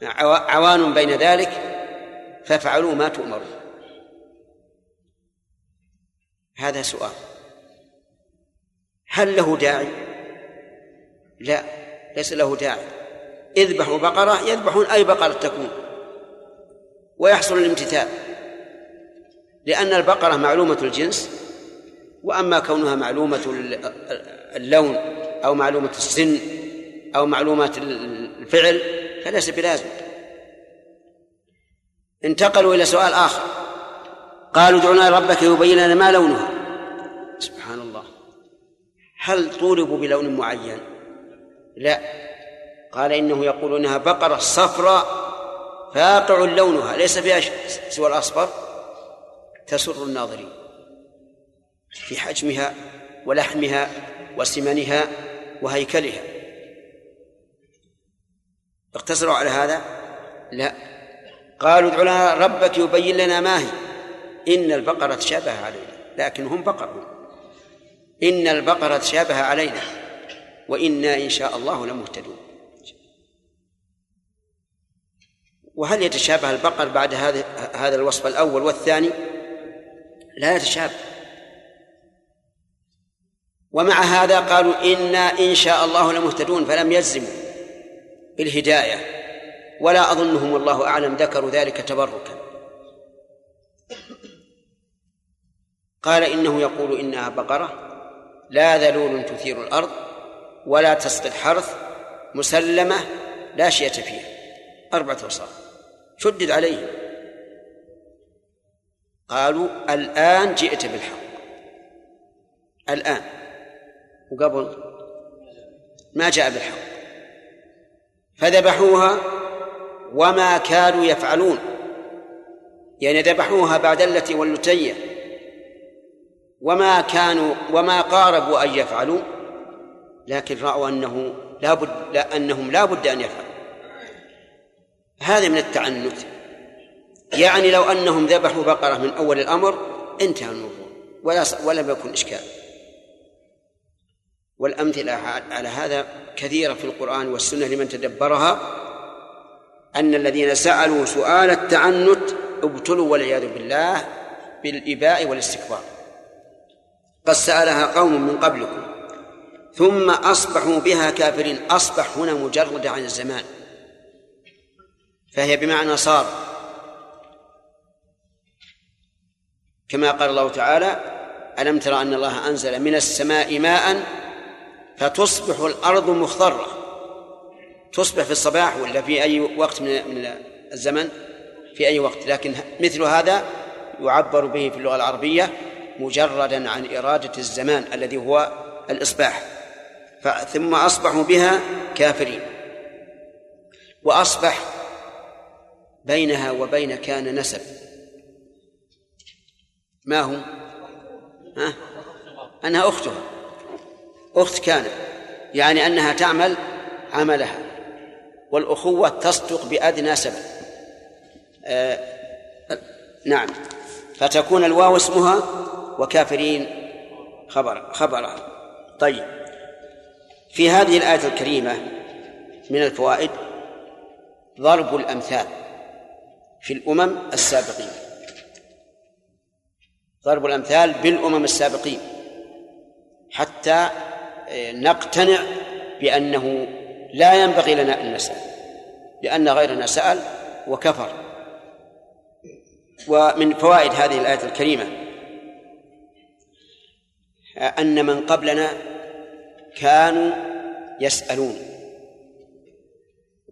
A: عوان بين ذلك فافعلوا ما تؤمرون. هذا سؤال. هل له داعي؟ لا ليس له داعي. اذبحوا بقرة يذبحون أي بقرة تكون ويحصل الامتثال. لأن البقرة معلومة الجنس وأما كونها معلومة اللون أو معلومة السن أو معلومة الفعل فليس بلازم. انتقلوا إلى سؤال آخر. قالوا ادع لنا ربك يبين لنا ما لونها سبحان الله. هل طولبوا بلون معين؟ لا. قال إنه يقول إنها بقرة صفراء فاقع لونها ليس فيها سوى الأصفر. تسر الناظرين في حجمها ولحمها وسمنها وهيكلها. اقتصروا على هذا؟ لا. قالوا ادع لنا ربك يبين لنا ما هي. إن البقرة تشابه علينا. لكن هم بقر. إن البقرة تشابه علينا. وإنا إن شاء الله لمهتدون. وهل يتشابه البقر بعد هذا هذا الوصف الأول والثاني؟ لا يتشابه ومع هذا قالوا إنا إن شاء الله لمهتدون فلم يجزموا بالهداية ولا أظنهم والله أعلم ذكروا ذلك تبركا. قال إنه يقول إنها بقرة لا ذلول تثير الأرض ولا تسقي الحرث مسلمة لا شية فيها. أربعة أوصاف شدد عليهم قالوا الآن جئت بالحق. الآن. وقبل ما جاء بالحق. فذبحوها وما كانوا يفعلون. يعني ذبحوها بعد التي واللتية. وما كانوا وما قاربوا أن يفعلوا. لكن رأوا أنه لا بد أنهم لا بد أن يفعلوا. هذا من التعنت. يعني لو أنهم ذبحوا بقرة من أول الأمر انتهى الموضوع ولا ولم يكن إشكال. والأمثلة على هذا كثيرة في القرآن والسنة لمن تدبرها أن الذين سألوا سؤال التعنت ابتلوا والعياذ بالله بالإباء والاستكبار. قد سألها قوم من قبلكم ثم أصبحوا بها كافرين. أصبح هنا مجرد عن الزمان. فهي بمعنى صار. كما قال الله تعالى ألم ترى أن الله أنزل من السماء ماء فتصبح الأرض مخضرة. تصبح في الصباح ولا في أي وقت من الزمن؟ في أي وقت. لكن مثل هذا يعبر به في اللغة العربية مجردا عن إرادة الزمان الذي هو الإصباح. ثم أصبحوا بها كافرين. وأصبح بينها وبين كان نسب. ما هو؟ ها؟ أنها أختها أخت كان. يعني أنها تعمل عملها. والأخوة تصدق بأدنى سبب. آه نعم. فتكون الواو اسمها وكافرين خبر خبرها. طيب. في هذه الآية الكريمة من الفوائد ضرب الأمثال في الأمم السابقين. ضرب الأمثال بالأمم السابقين حتى نقتنع بأنه لا ينبغي لنا أن نسأل لأن غيرنا سأل وكفر. ومن فوائد هذه الآية الكريمة أن من قبلنا كانوا يسألون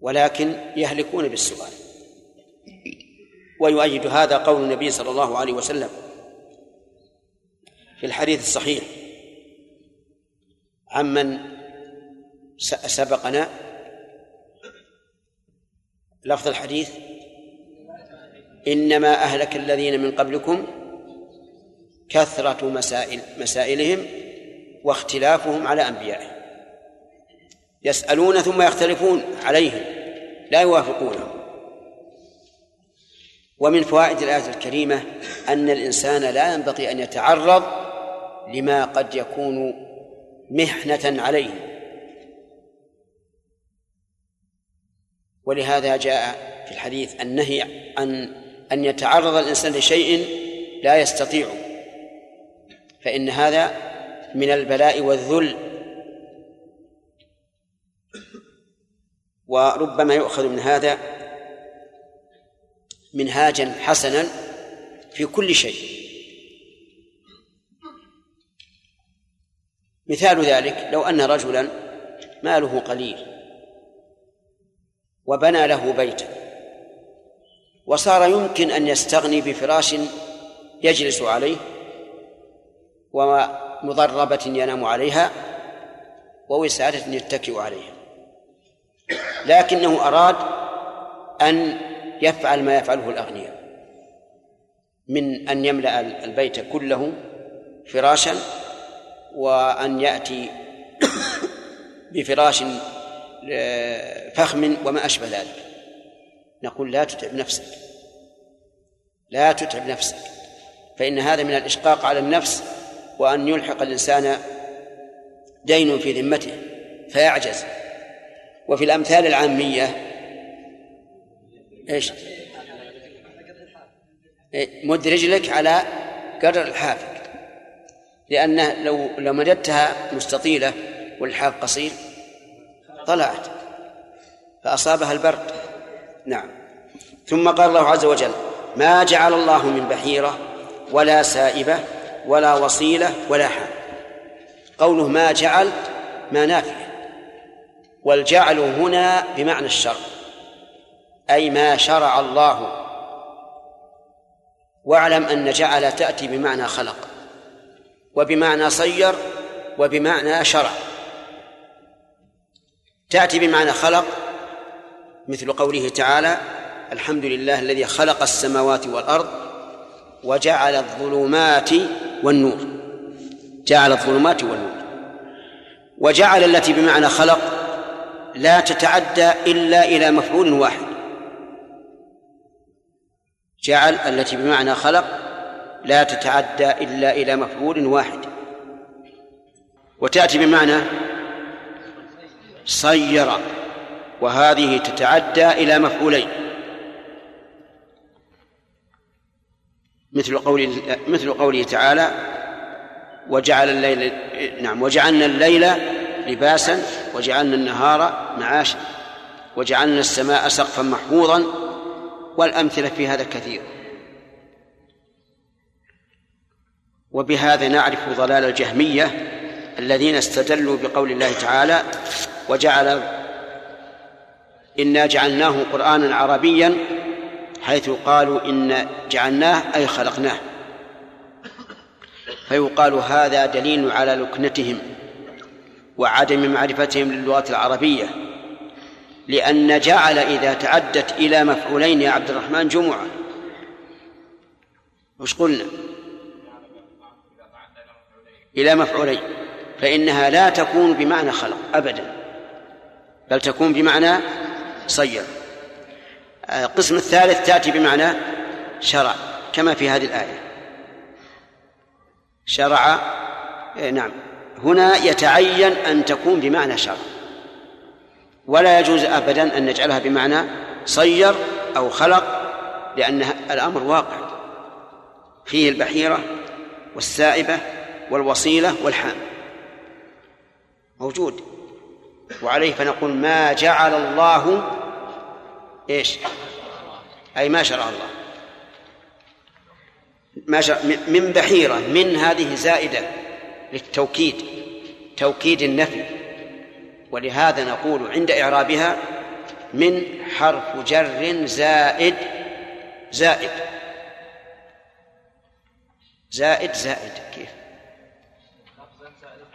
A: ولكن يهلكون بالسؤال. ويؤيد هذا قول النبي صلى الله عليه وسلم في الحديث الصحيح. عمن سبقنا لفظ الحديث إنما أهلك الذين من قبلكم كثرة مسائل مسائلهم واختلافهم على أنبيائهم يسألون ثم يختلفون عليهم لا يوافقونهم. ومن فوائد الآية الكريمة أن الإنسان لا ينبغي أن يتعرض لما قد يكون محنة عليه. ولهذا جاء في الحديث النهي عن أن يتعرض الإنسان لشيء لا يستطيع. فإن هذا من البلاء والذل. وربما يؤخذ من هذا منهاجا حسنا في كل شيء. مثال ذلك لو أن رجلا ماله قليل وبنى له بيتا وصار يمكن أن يستغني بفراش يجلس عليه ومضربة ينام عليها ووسادة يتكئ عليها لكنه أراد أن يفعل ما يفعله الأغنياء من أن يملأ البيت كله فراشا وأن يأتي بفراش فخم وما أشبه ذلك. نقول لا تتعب نفسك. لا تتعب نفسك. فإن هذا من الإشقاق على النفس وأن يلحق الإنسان دين في ذمته فيعجز. وفي الأمثال العامية إيش؟ مد رجلك على قدر الحافك لأنه لو لو مددتها مستطيلة والحاف قصير طلعت فأصابها البرد نعم. ثم قال الله عز وجل ما جعل الله من بحيرة ولا سائبة ولا وصيلة ولا حام قوله ما جعل ما نافية والجعل هنا بمعنى الشرع أي ما شرع الله. واعلم أن جعل تأتي بمعنى خلق. وبمعنى صير وبمعنى شرع. تأتي بمعنى خلق مثل قوله تعالى الحمد لله الذي خلق السماوات والأرض وجعل الظلمات والنور. جعل الظلمات والنور. وجعل التي بمعنى خلق لا تتعدى إلا إلى مفعول واحد. جعل التي بمعنى خلق لا تتعدى إلا إلى مفعول واحد. وتأتي بمعنى صير وهذه تتعدى إلى مفعولين. مثل قول مثل قوله تعالى وجعل الليل نعم وجعلنا الليل لباسا وجعلنا النهار معاشا وجعلنا السماء سقفا محفوظا والأمثلة في هذا كثير. وبهذا نعرف ضلال الجهمية الذين استدلوا بقول الله تعالى وجعل إنا جعلناه قرآنا عربيا حيث قالوا إن جعلناه أي خلقناه. فيقال هذا دليل على لكنتهم وعدم معرفتهم للغة العربية لأن جعل إذا تعدت إلى مفعولين يا عبد الرحمن جمعة. وش قلنا؟ إلى مفعولين فإنها لا تكون بمعنى خلق أبدا بل تكون بمعنى صير القسم الثالث تأتي بمعنى شرع كما في هذه الآية. شرع إيه، نعم. هنا يتعين أن تكون بمعنى شرع. ولا يجوز أبدا أن نجعلها بمعنى صير أو خلق لأن الأمر واقع. فيه البحيرة والسائبة والوصيلة والحام. موجود. وعليه فنقول ما جعل الله إيش؟ أي ما شرع الله. ما شرع من بحيرة من هذه زائدة للتوكيد توكيد النفي. ولهذا نقول عند إعرابها من حرف جر زائد زائد. زائد زائد كيف؟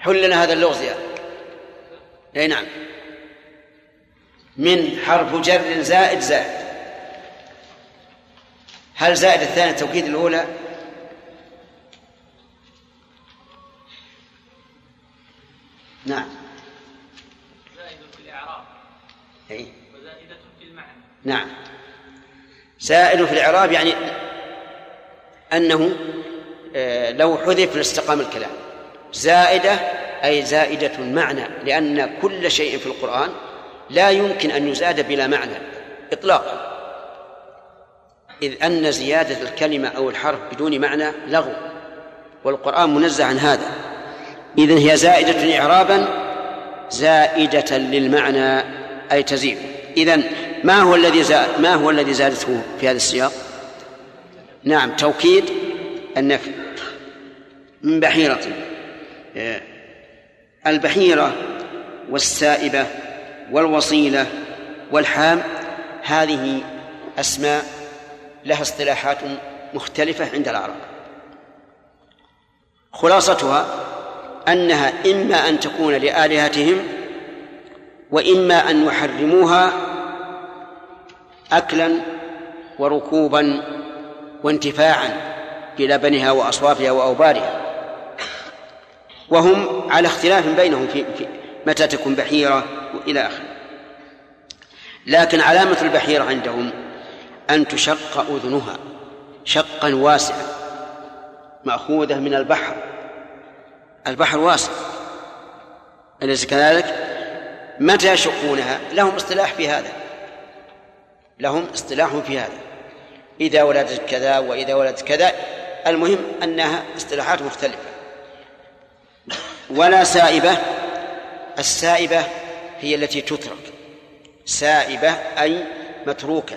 A: حل لنا هذا اللغز يا أي نعم. من حرف جر زائد زائد. هل زائد الثاني توكيد الأولى؟ نعم.
I: زائد في الإعراب.
A: أي.
I: وزائدة في المعنى.
A: نعم. زائد في الإعراب يعني أنه آه، لو حذف لاستقام الكلام. زائدة أي زائدة المعنى لأن كل شيء في القرآن لا يمكن أن يزاد بلا معنى إطلاقا. إذ أن زيادة الكلمة أو الحرف بدون معنى لغو والقرآن منزه عن هذا. إذن هي زائدة إعرابا زائدة للمعنى أي تزيد. إذن ما هو الذي زاد ما هو الذي زادته في هذا السياق؟ نعم توكيد النفي من بحيرة. البحيرة والسائبة والوصيلة والحام هذه أسماء لها اصطلاحات مختلفة عند العرب. خلاصتها أنها إما أن تكون لآلهتهم وإما أن يحرموها أكلا وركوبا وانتفاعا بلبنها وأصوافها وأوبارها. وهم على اختلاف بينهم في, في متى تكون بحيرة وإلى آخره. لكن علامة البحيرة عندهم أن تشق أذنها شقا واسعا مأخوذة من البحر. البحر واسع. أليس كذلك؟ متى يشقونها؟ لهم اصطلاح في هذا. لهم اصطلاح في هذا. إذا ولدت كذا وإذا ولدت كذا المهم أنها اصطلاحات مختلفة. ولا سائبة السائبة هي التي تترك. سائبة أي متروكة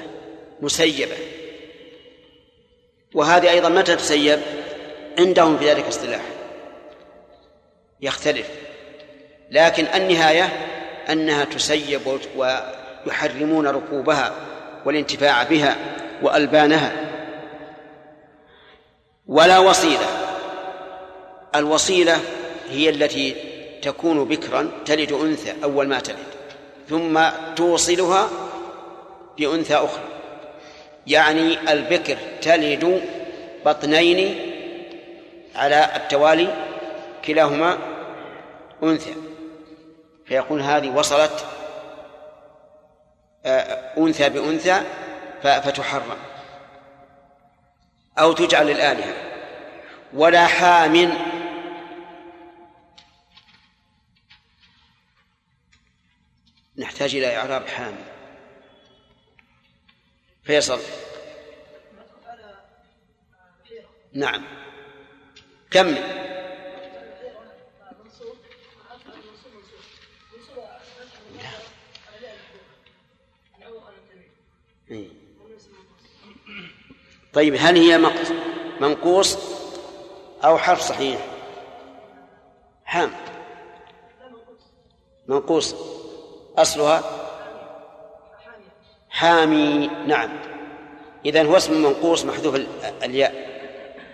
A: مسيبة. وهذه أيضا متى تسيب؟ عندهم في ذلك اصطلاح. يختلف. لكن النهاية أنها تسيب ويحرمون ركوبها والانتفاع بها وألبانها. ولا وصيلة. الوصيلة هي التي تكون بكرا تلد أنثى أول ما تلد ثم توصلها بأنثى أخرى. يعني البكر تلد بطنين على التوالي كلاهما أنثى. فيقول هذه وصلت آه، أنثى بأنثى فتحرم أو تجعل للآلهة. ولا حام نحتاج إلى إعراب حام فيصل. نعم. كمل. طيب هل هي منقوص أو حرف صحيح؟ حام منقوص. أصلها؟ حامي نعم. إذن هو اسم منقوص محذوف الياء.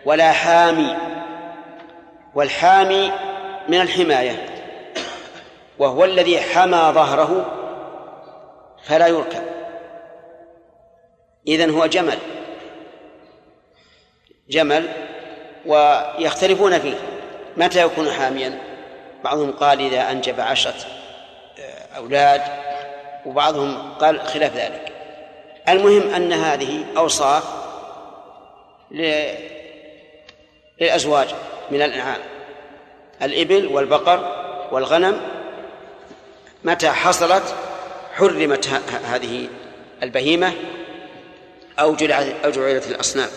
A: ولا حامي. والحامي من الحماية. وهو الذي حمى ظهره فلا يركب. إذن هو جمل. جمل. ويختلفون فيه. متى يكون حاميا؟ بعضهم قال إذا أنجب عشرة. أولاد وبعضهم قال خلاف ذلك. المهم أن هذه أوصاف للأزواج من الأنعام. الإبل والبقر والغنم متى حصلت حرمت هذه البهيمة أو جعلت أو جعلت الأصنام.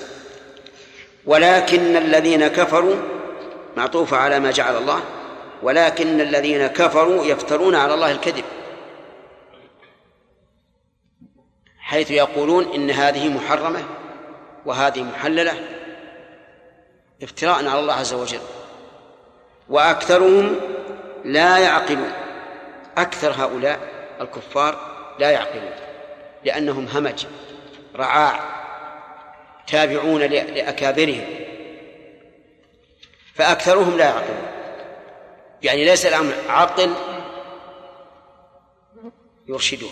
A: ولكن الذين كفروا معطوفة على ما جعل الله ولكن الذين كفروا يفترون على الله الكذب. حيث يقولون إن هذه محرمة وهذه محللة. افتراء على الله عز وجل. وأكثرهم لا يعقلون. أكثر هؤلاء الكفار لا يعقلون. لأنهم همج رعاع تابعون لأكابرهم. فأكثرهم لا يعقلون. يعني ليس الأمر عقل يرشدهم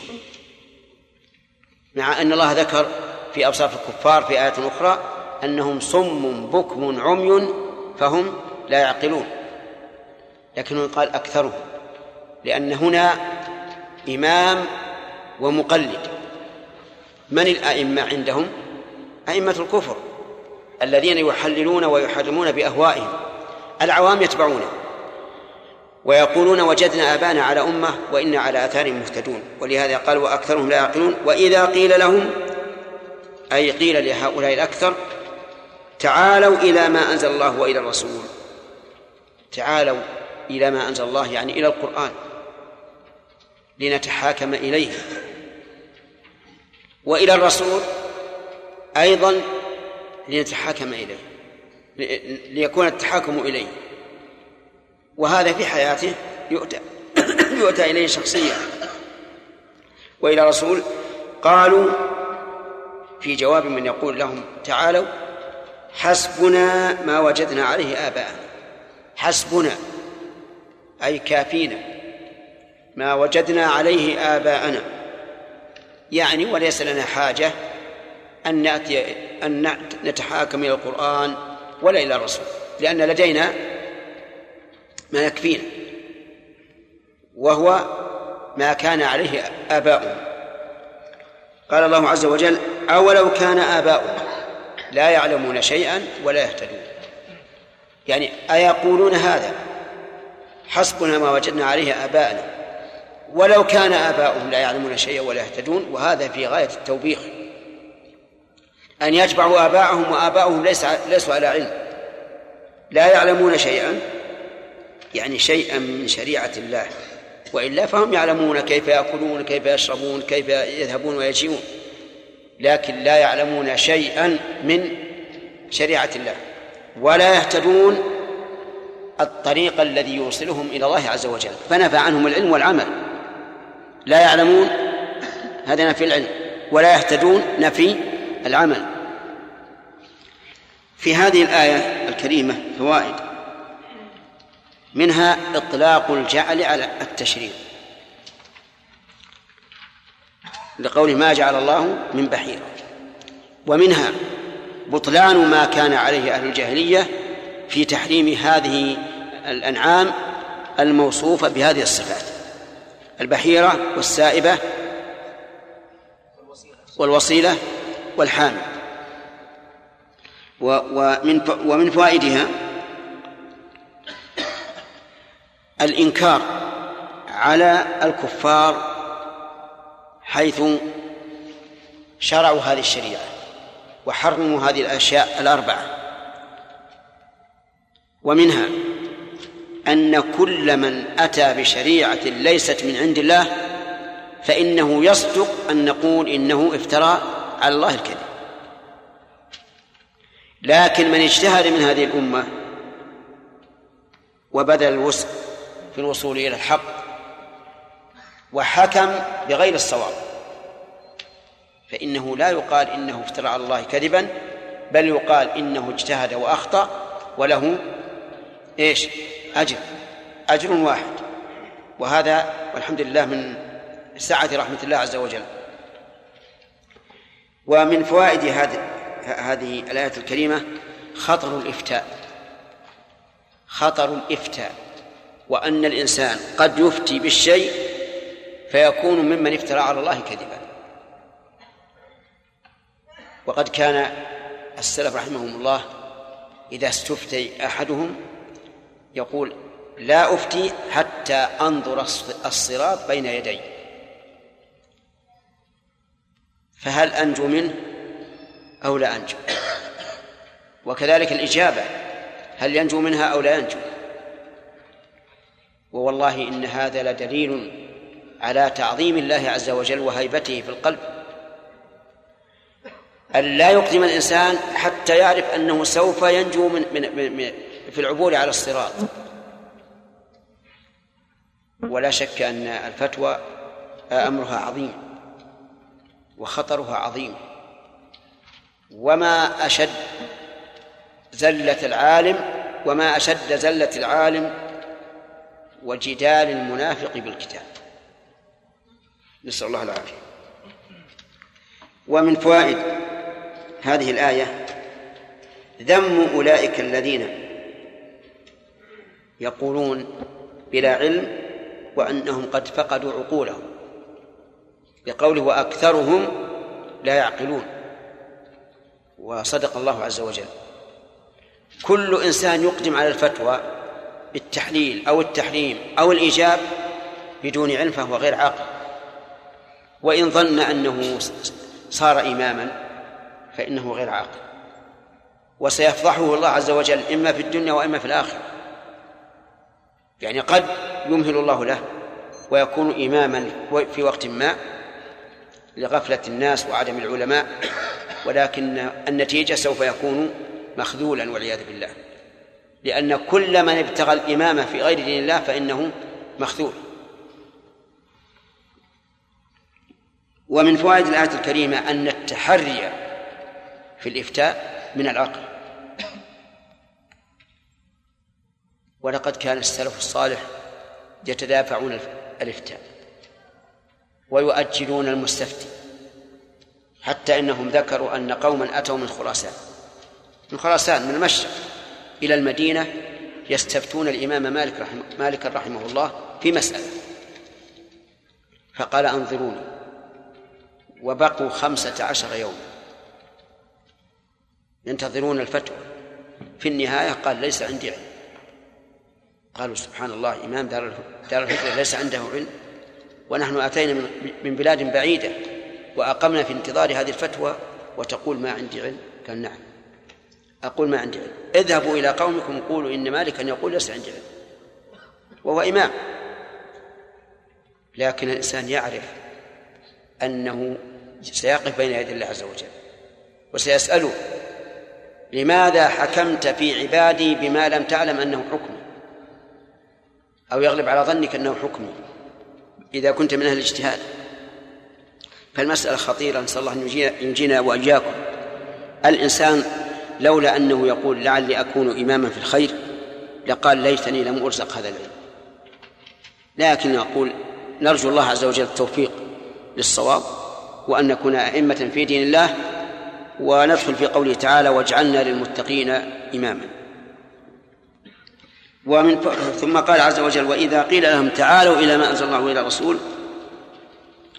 A: مع أن الله ذكر في أوصاف الكفار في آيات أخرى أنهم صم بكم عمي فهم لا يعقلون. لكنه قال أكثرهم لأن هنا إمام ومقلد. من الأئمة عندهم؟ أئمة الكفر الذين يحللون ويحرمون بأهوائهم العوام يتبعونه. ويقولون وجدنا آبانا على أمة وإنا على آثارهم مهتدون ولهذا قال وأكثرهم لا يعقلون. وإذا قيل لهم أي قيل لهؤلاء الأكثر تعالوا إلى ما أنزل الله وإلى الرسول. تعالوا إلى ما أنزل الله يعني إلى القرآن لنتحاكم إليه. وإلى الرسول أيضا لنتحاكم إليه ليكون التحاكم إليه. وهذا في حياته يؤتى يؤتى إليه شخصيا وإلى رسول قالوا في جواب من يقول لهم تعالوا حسبنا ما وجدنا عليه آباءنا. حسبنا أي كافينا ما وجدنا عليه آباءنا. يعني وليس لنا حاجة أن نأتي أن نتحاكم إلى القرآن ولا إلى الرسول لأن لدينا ما يكفينا. وهو ما كان عليه آباؤهم قال الله عز وجل أولو كان آباؤهم لا يعلمون شيئا ولا يهتدون. يعني أيقولون هذا؟ حسبنا ما وجدنا عليه آباءنا. ولو كان آباؤهم لا يعلمون شيئا ولا يهتدون وهذا في غاية التوبيخ. أن يتبعوا آباءهم وآباؤهم ليس ليسوا على علم. لا يعلمون شيئا يعني شيئا من شريعة الله. وإلا فهم يعلمون كيف يأكلون كيف يشربون كيف يذهبون ويجيئون لكن لا يعلمون شيئا من شريعة الله. ولا يهتدون الطريق الذي يوصلهم إلى الله عز وجل. فنفى عنهم العلم والعمل. لا يعلمون هذا نفي العلم. ولا يهتدون نفي العمل. في هذه الآية الكريمة فوائد. منها إطلاق الجعل على التشريع. لقوله ما جعل الله من بحيرة. ومنها بطلان ما كان عليه أهل الجاهلية في تحريم هذه الأنعام الموصوفة بهذه الصفات. البحيرة والسائبة والوصيلة والحامل. ومن ومن فوائدها الإنكار على الكفار حيث شرعوا هذه الشريعة وحرموا هذه الأشياء الأربعة. ومنها أن كل من أتى بشريعة ليست من عند الله فإنه يصدق أن نقول إنه افترى على الله الكذب. لكن من اجتهد من هذه الأمة وبذل الوسع في الوصول إلى الحق وحكم بغير الصواب. فإنه لا يقال إنه افترى على الله كذبا بل يقال إنه اجتهد وأخطأ وله إيش؟ أجر أجر واحد. وهذا والحمد لله من سعة رحمة الله عز وجل. ومن فوائد هذه هذه الآية الكريمة خطر الإفتاء خطر الإفتاء. وأن الإنسان قد يفتي بالشيء فيكون ممن افترى على الله كذبا. وقد كان السلف رحمهم الله إذا استفتي أحدهم يقول لا أفتي حتى أنظر الصراط بين يدي. فهل أنجو منه أو لا أنجو؟ وكذلك الإجابة هل ينجو منها أو لا ينجو؟ ووالله إن هذا لدليل على تعظيم الله عز وجل وهيبته في القلب. أن لا يقدم الإنسان حتى يعرف أنه سوف ينجو من, من, من في العبور على الصراط. ولا شك أن الفتوى أمرها عظيم وخطرها عظيم. وما أشد زلة العالم وما أشد زلة العالم وجدال المنافق بالكتاب. نسأل الله العافية. ومن فوائد هذه الآية ذم أولئك الذين يقولون بلا علم وأنهم قد فقدوا عقولهم بقوله وأكثرهم لا يعقلون. وصدق الله عز وجل. كل إنسان يقدم على الفتوى بالتحليل أو التحريم أو الإيجاب بدون علم فهو غير عاقل. وإن ظن أنه صار إماما فإنه غير عاقل. وسيفضحه الله عز وجل إما في الدنيا وإما في الآخرة. يعني قد يمهل الله له ويكون إماما في وقت ما لغفلة الناس وعدم العلماء ولكن النتيجة سوف يكون مخذولا والعياذ بالله. لأن كل من ابتغى الإمامة في غير دين الله فإنه مخذول. ومن فوائد الآية الكريمة أن التحري في الإفتاء من العقل. ولقد كان السلف الصالح يتدافعون الإفتاء ويؤجلون المستفتي حتى إنهم ذكروا أن قوما أتوا من خراسان. من خراسان من المشرق. إلى المدينة يستفتون الإمام مالك رحمه مالك رحمه الله في مسألة. فقال أنظروني. وبقوا خمسة عشر يوما. ينتظرون الفتوى. في النهاية قال ليس عندي علم. قالوا سبحان الله إمام دار دار الهجرة ليس عنده علم. ونحن أتينا من بلاد بعيدة. وأقمنا في انتظار هذه الفتوى. وتقول ما عندي علم؟ قال نعم. أقول ما عندي علم. اذهبوا إلى قومكم قولوا إن مالكا يقول ليس عندي علم. وهو إمام. لكن الإنسان يعرف أنه سيقف بين يدي الله عز وجل. وسيسأله لماذا حكمت في عبادي بما لم تعلم أنه حكمي أو يغلب على ظنك أنه حكمي إذا كنت من أهل الاجتهاد. فالمسألة خطيرة نسأل الله أن ينجينا وإياكم. الإنسان لولا أنه يقول لعلي أكون إماما في الخير لقال ليتني لم أرزق هذا العلم. لكن نقول نرجو الله عز وجل التوفيق للصواب وأن نكون أئمة في دين الله وندخل في قوله تعالى واجعلنا للمتقين إماما. ومن ثم قال عز وجل وإذا قيل لهم تعالوا إلى ما أنزل الله وإلى الرسول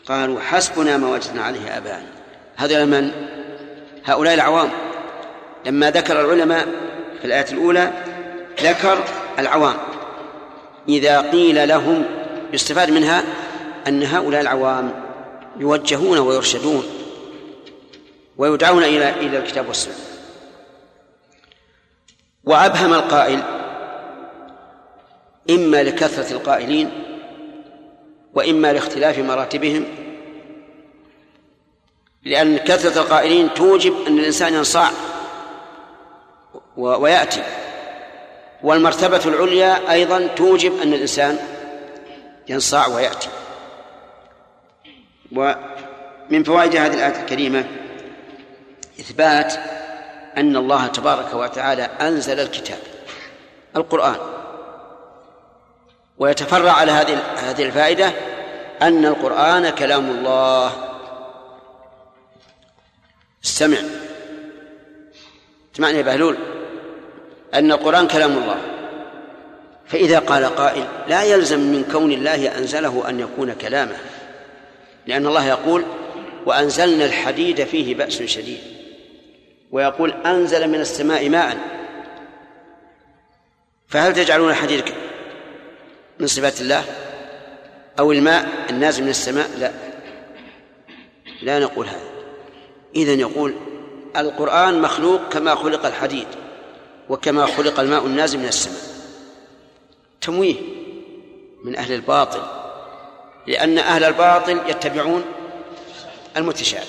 A: قالوا حسبنا ما وجدنا عليه آباءنا. هذا من هؤلاء العوام. لما ذكر العلماء في الآية الأولى ذكر العوام. إذا قيل لهم يستفاد منها أن هؤلاء العوام يوجهون ويرشدون ويدعون إلى إلى الكتاب والسنة. وأبهم القائل إما لكثرة القائلين وإما لاختلاف مراتبهم لأن كثرة القائلين توجب أن الإنسان ينصاع. ويأتي. والمرتبة العليا أيضا توجب أن الإنسان ينصاع ويأتي. ومن فوائد هذه الآية الكريمة إثبات أن الله تبارك وتعالى أنزل الكتاب القرآن. ويتفرع على هذه هذه الفائدة أن القرآن كلام الله. استمع. اسمعني يا بهلول؟ أن القرآن كلام الله. فإذا قال قائل لا يلزم من كون الله أنزله أن يكون كلامه لأن الله يقول وأنزلنا الحديد فيه بأس شديد. ويقول أنزل من السماء ماء. فهل تجعلون الحديد من صفات الله؟ أو الماء النازل من السماء؟ لا. لا نقول هذا. إذا يقول القرآن مخلوق كما خلق الحديد. وكما خلق الماء النازل من السماء. تمويه من أهل الباطل لأن أهل الباطل يتبعون المتشابه.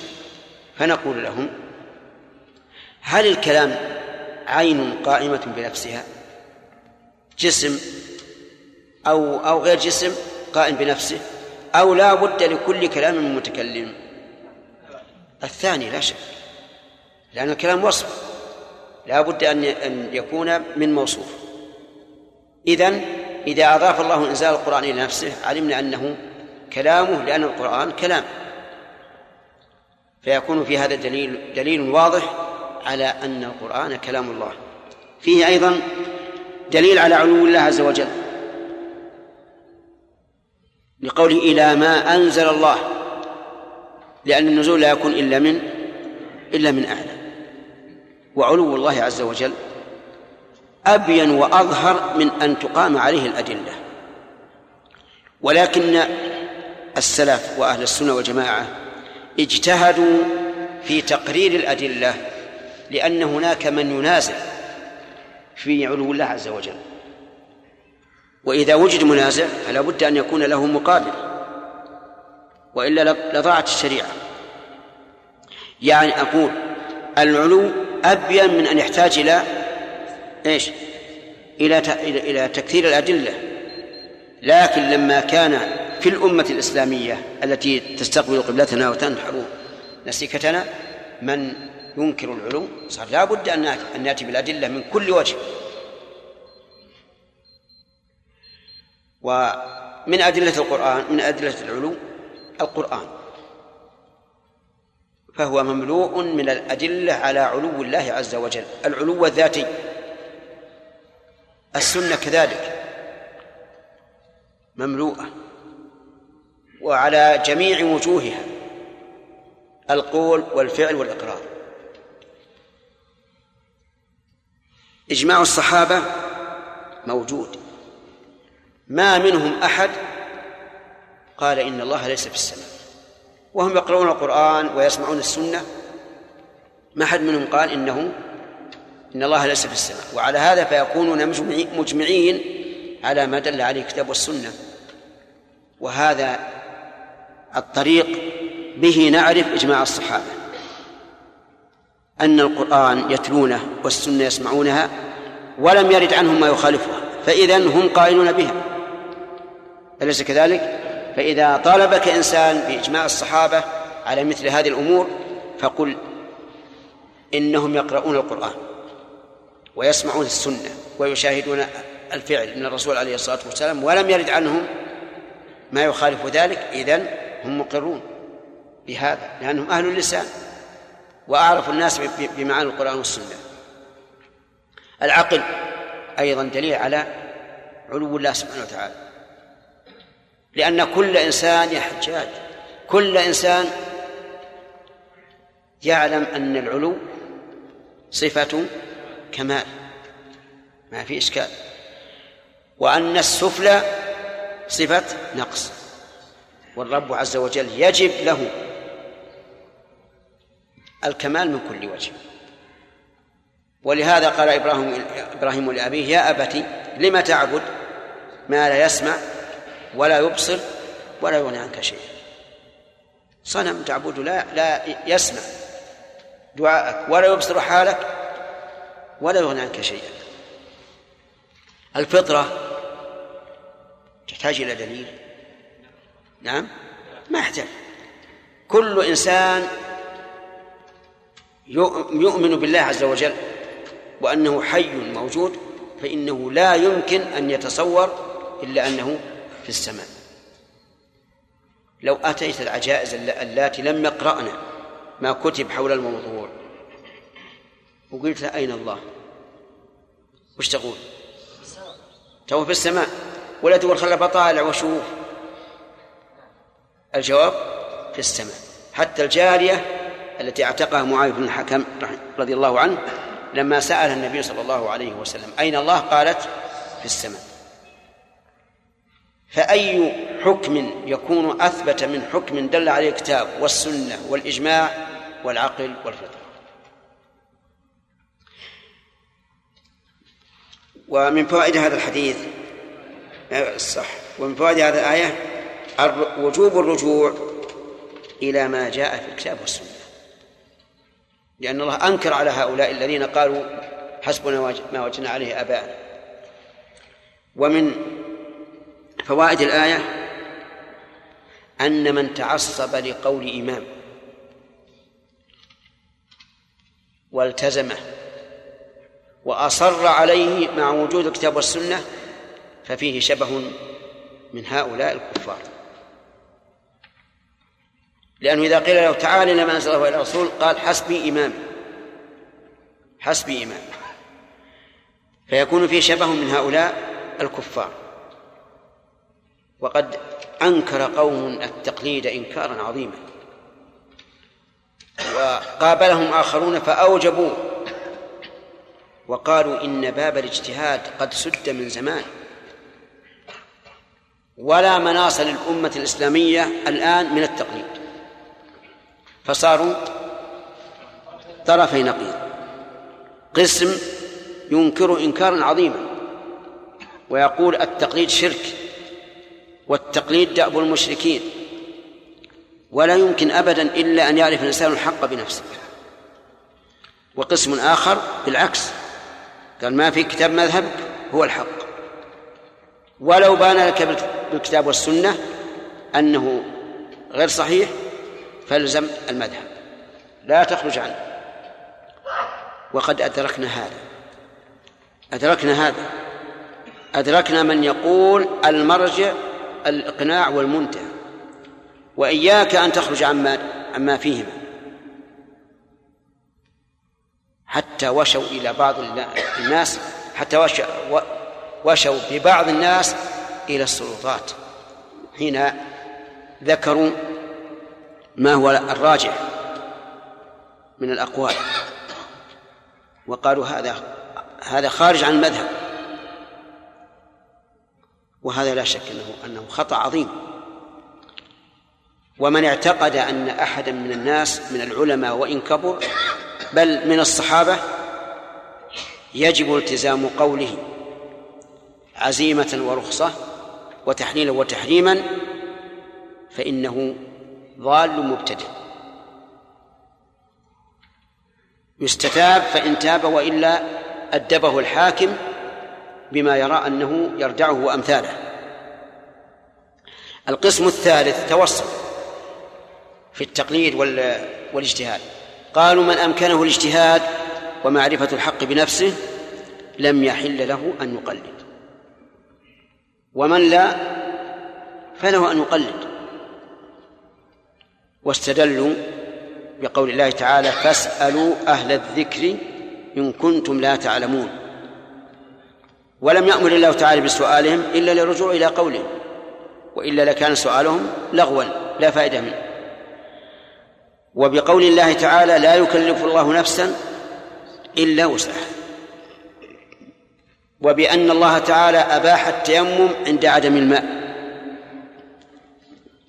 A: فنقول لهم هل الكلام عين قائمة بنفسها؟ جسم أو أو غير جسم قائم بنفسه؟ أو لا بد لكل كلام من متكلم؟ الثاني لا شك لأن الكلام وصف. لا بد أن أن يكون من موصوف. إذن إذا أضاف الله إنزال القرآن إلى نفسه علمنا أنه كلامه لأن القرآن كلام. فيكون في هذا دليل دليل واضح على أن القرآن كلام الله. فيه أيضا دليل على علو الله عز وجل. لقوله إلى ما أنزل الله لأن النزول لا يكون إلا من إلا من أعلى. وعلو الله عز وجل أبين وأظهر من أن تقام عليه الأدلة. ولكن السلف وأهل السنة والجماعة اجتهدوا في تقرير الأدلة لأن هناك من ينازع في علو الله عز وجل. وإذا وجد منازع فلا بد أن يكون له مقابل وإلا لضاعت الشريعة. يعني أقول العلو أبين من أن يحتاج إلى إيش؟ إلى إلى تكثير الأدلة. لكن لما كان في الأمة الإسلامية التي تستقبل قبلتنا وتنحر نسيكتنا من ينكر العلو صار لا بد أن نأتي بالأدلة من كل وجه. ومن أدلة القرآن من أدلة العلو القرآن. فهو مملوء من الأدلة على علو الله عز وجل العلو الذاتي. السنة كذلك. مملوءة. وعلى جميع وجوهها. القول والفعل والإقرار. إجماع الصحابة موجود. ما منهم أحد قال إن الله ليس في السماء. وهم يقرؤون القرآن ويسمعون السنة. ما حد منهم قال إنه إن الله ليس في السماء. وعلى هذا فيكونون مجمعي- مجمعين على ما دل عليه الكتاب والسنة. وهذا الطريق به نعرف إجماع الصحابة. أن القرآن يتلونه والسنة يسمعونها ولم يرد عنهم ما يخالفها. فإذا هم قائلون بها. أليس كذلك؟ فإذا طالبك إنسان بإجماع الصحابة على مثل هذه الأمور فقل إنهم يقرؤون القرآن ويسمعون السنة ويشاهدون الفعل من الرسول عليه الصلاة والسلام ولم يرد عنهم ما يخالف ذلك إذن هم مقرون بهذا لأنهم أهل اللسان وأعرف الناس بمعاني القرآن والسنة. العقل أيضا دليل على علو الله سبحانه وتعالى. لأن كل إنسان يا حجاج. كل إنسان يعلم أن العلو صفة كمال. ما في إشكال. وأن السفلى صفة نقص. والرب عز وجل يجب له الكمال من كل وجه. ولهذا قال إبراهيم إبراهيم لأبيه يا أبت لم تعبد ما لا يسمع ولا يبصر ولا يغني عنك شيئا صنم تعبد لا لا يسمع دعاءك ولا يبصر حالك ولا يغني عنك شيئا. الفطرة تحتاج إلى دليل. نعم؟ ما يحتاج. كل إنسان يؤمن بالله عز وجل وأنه حي موجود فإنه لا يمكن أن يتصور إلا أنه في السماء. لو أتيت العجائز اللاتي لم يقرأنا ما كتب حول الموضوع وقلت أين الله؟ وش تقول؟ تو في السماء. ولا تقول خل بطالع وشوف الجواب في السماء. حتى الجارية التي اعتقها معاوية بن الحكم رضي الله عنه لما سأل النبي صلى الله عليه وسلم أين الله؟ قالت في السماء. فأي حكم يكون أثبت من حكم دل عليه الكتاب والسنة والإجماع والعقل والفطرة؟ ومن فوائد هذا الحديث صح ومن فوائد هذه الآية وجوب الرجوع إلى ما جاء في الكتاب والسنة. لأن الله أنكر على هؤلاء الذين قالوا حسبنا ما وجدنا عليه آباءنا. ومن فوائد الآية أن من تعصب لقول إمام والتزمه وأصر عليه مع وجود الكتاب والسنة ففيه شبه من هؤلاء الكفار. لأنه إذا قيل له تعال إلى ما أنزل الله إلى الرسول قال حسبي إمام. حسبي إمام. فيكون فيه شبه من هؤلاء الكفار. وقد أنكر قوم التقليد إنكارا عظيما. وقابلهم آخرون فأوجبوه. وقالوا إن باب الاجتهاد قد سد من زمان. ولا مناص للأمة الإسلامية الآن من التقليد. فصاروا طرفي نقيض. قسم ينكر إنكارا عظيما. ويقول التقليد شرك. والتقليد دأب المشركين. ولا يمكن أبدا إلا أن يعرف الإنسان الحق بنفسه. وقسم آخر بالعكس. قال ما في كتاب مذهبك هو الحق. ولو بان لك بالكتاب والسنة أنه غير صحيح فالزم المذهب. لا تخرج عنه. وقد أدركنا هذا. أدركنا هذا. أدركنا من يقول المرجع الإقناع والمنتهى. وإياك أن تخرج عما عما فيهما. حتى وشوا إلى بعض الناس حتى وشوا وشوا ببعض الناس إلى السلطات. حين ذكروا ما هو الراجح من الأقوال. وقالوا هذا هذا خارج عن المذهب. وهذا لا شك انه أنه خطأ عظيم. ومن اعتقد أن أحدا من الناس من العلماء وإن كبر بل من الصحابة يجب التزام قوله عزيمة ورخصة وتحليلا وتحريما فإنه ضال مبتدئ. يستتاب فإن تاب وإلا أدبه الحاكم بما يرى أنه يردعه وأمثاله القسم الثالث توسط في التقليد والاجتهاد. قالوا من أمكنه الاجتهاد ومعرفة الحق بنفسه لم يحل له أن يقلد. ومن لا فله أن يقلد. واستدلوا بقول الله تعالى فاسألوا أهل الذكر إن كنتم لا تعلمون. ولم يأمر الله تعالى بسؤالهم إلا للرجوع إلى قوله وإلا لكان سؤالهم لغوا لا فائدة منه وبقول الله تعالى لا يكلف الله نفسا إلا وسعها وبأن الله تعالى أباح التيمم عند عدم الماء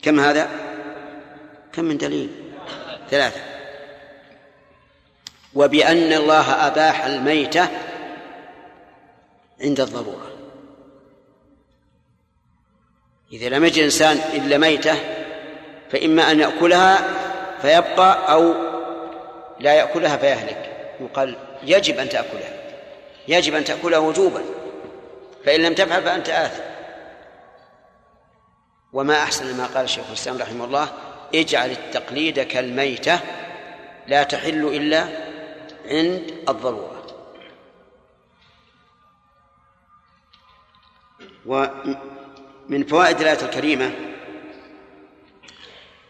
A: كم هذا؟ كم من دليل؟ ثلاثة وبأن الله أباح الميتة عند الضرورة. إذا لم يجد الإنسان إلا ميتة فإما أن يأكلها فيبقى أو لا يأكلها فيهلك. يقال يجب أن تأكلها. يجب أن تأكلها وجوبا. فإن لم تفعل فأنت آثم. وما أحسن ما قال الشيخ الإسلام رحمه الله اجعل التقليد كالميتة لا تحل إلا عند الضرورة. ومن فوائد الآية الكريمة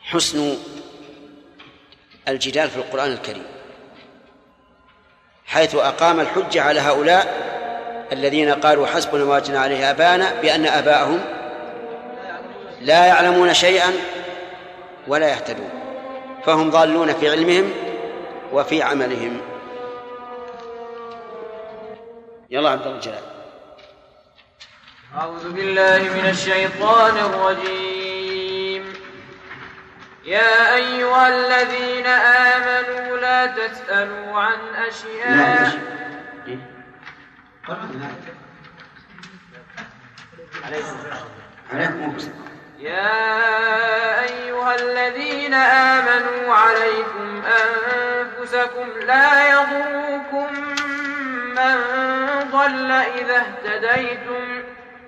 A: حسن الجدال في القرآن الكريم حيث أقام الحجة على هؤلاء الذين قالوا حسبنا ما وجدنا عليه آباءنا بأن آباءهم لا يعلمون شيئا ولا يهتدون فهم ضالون في علمهم وفي عملهم. يلا عبد الله الجلال.
E: أعوذ بالله من الشيطان الرجيم. يا أيها الذين آمنوا لا تسألوا عن أشياء. يا أيها الذين آمنوا عليكم أنفسكم لا يضركم من ضل إذا اهتديتم.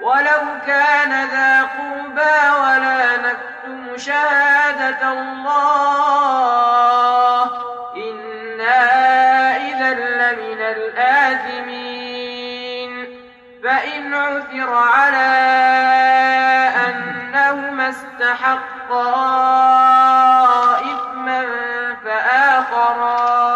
E: ولو كان ذا قربى ولا نكتم شهادة الله إنا إذا لمن الآثمين فإن عثر على أنهما استحقا إثما فآخران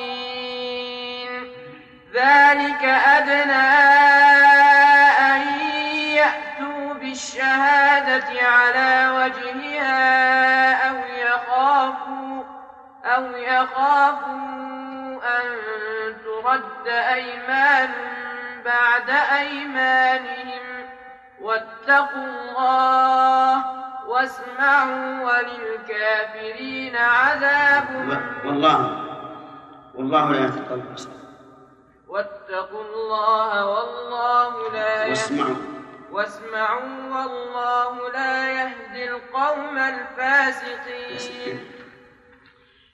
E: ذلك أدنى أن يأتوا بالشهادة على وجهها أو يخافوا أو يخافوا أن ترد أيمان بعد أيمانهم. واتقوا الله واسمعوا وللكافرين عذاب.
A: والله والله لا يهدي القوم
E: واتقوا الله والله لا يهدي
A: واسمعوا.
E: واسمعوا والله لا يهدي القوم الفاسقين.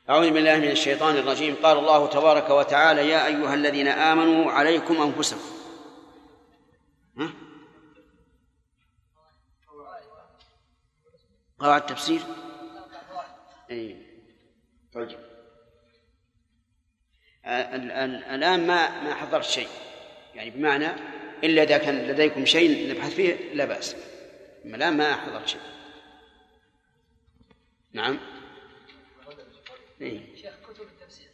A: أعوذ بالله من الشيطان الرجيم. قال الله تبارك وتعالى يا أيها الذين آمنوا عليكم أنفسكم. ها؟ قواعد تفسير أي طيب. الآن ما ما حضرت شيء. يعني بمعنى إلا إذا كان لديكم شيء نبحث فيه لا بأس. أما الآن ما حضرت شيء. نعم. إيه.
B: شيخ كتب التفسير.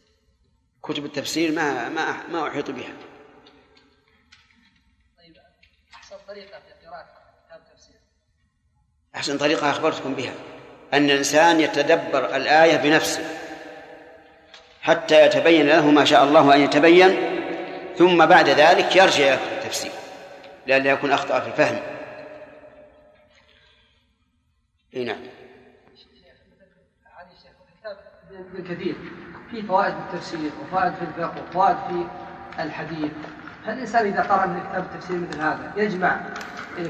A: كتب التفسير ما ما ما أحيط بها.
B: طيب أحسن طريقة في قراءة كتاب التفسير.
A: أحسن طريقة أخبرتكم بها. أن الإنسان يتدبر الآية بنفسه. حتى يتبين له ما شاء الله أن يتبين ثم بعد ذلك يرجع إلى التفسير لئلا يكون أخطأ في الفهم. إي نعم.
B: ابن كثير. في فوائد في التفسير وفوائد في الفقه وفوائد في الحديث. هل الإنسان إذا قرأ من كتاب التفسير مثل هذا يجمع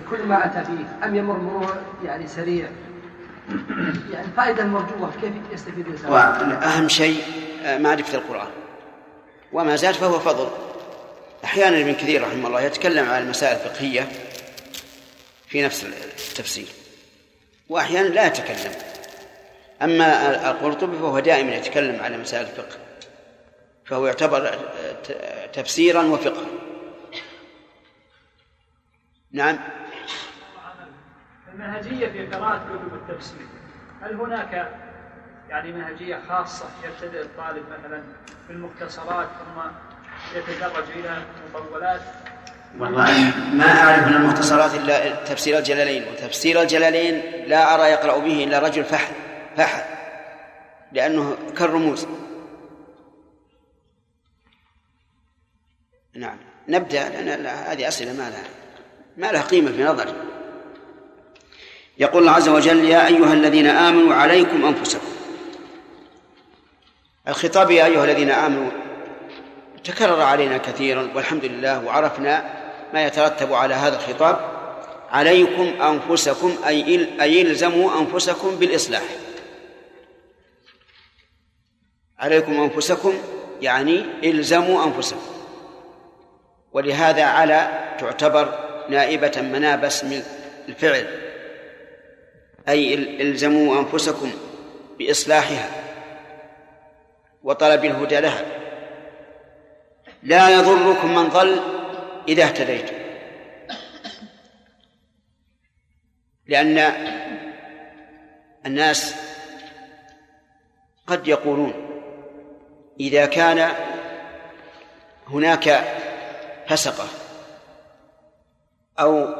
B: كل ما أتى فيه أم يمر مرور يعني سريع؟ يعني الفائده المرجوه كيف يستفيد الإنسان؟
A: وأهم شيء معرفة القرآن. وما زاد فهو فضل. أحيانا ابن كثير رحمه الله يتكلم عن المسائل الفقهية في نفس التفسير. وأحيانا لا يتكلم. أما القرطبي فهو دائما يتكلم على مسائل الفقه. فهو يعتبر تفسيرا وفقها. نعم.
K: المنهجية في قراءة كتب التفسير. هل هناك يعني منهجية خاصة يبتدئ الطالب مثلا بالمختصرات ثم يتدرج إلى المطولات.
A: والله ما أعرف من المختصرات إلا تفسير الجلالين وتفسير الجلالين لا أرى يقرأ به إلا رجل فحل فحل لأنه كالرموز. نعم. نبدأ لأن هذه أسئلة ما لها ما لها قيمة في نظري يقول الله عز وجل يا أيها الذين آمنوا عليكم أنفسكم الخطاب يا أيها الذين آمنوا تكرر علينا كثيرا والحمد لله وعرفنا ما يترتب على هذا الخطاب عليكم أنفسكم أي أي إلزموا أنفسكم بالإصلاح. عليكم أنفسكم يعني إلزموا أنفسكم. ولهذا على تعتبر نائبة مناب اسم الفعل. أي إلزموا أنفسكم بإصلاحها. وطلب الهدى لها. لا يضركم من ضل إذا اهتديتم. لأن الناس قد يقولون إذا كان هناك فسقة أو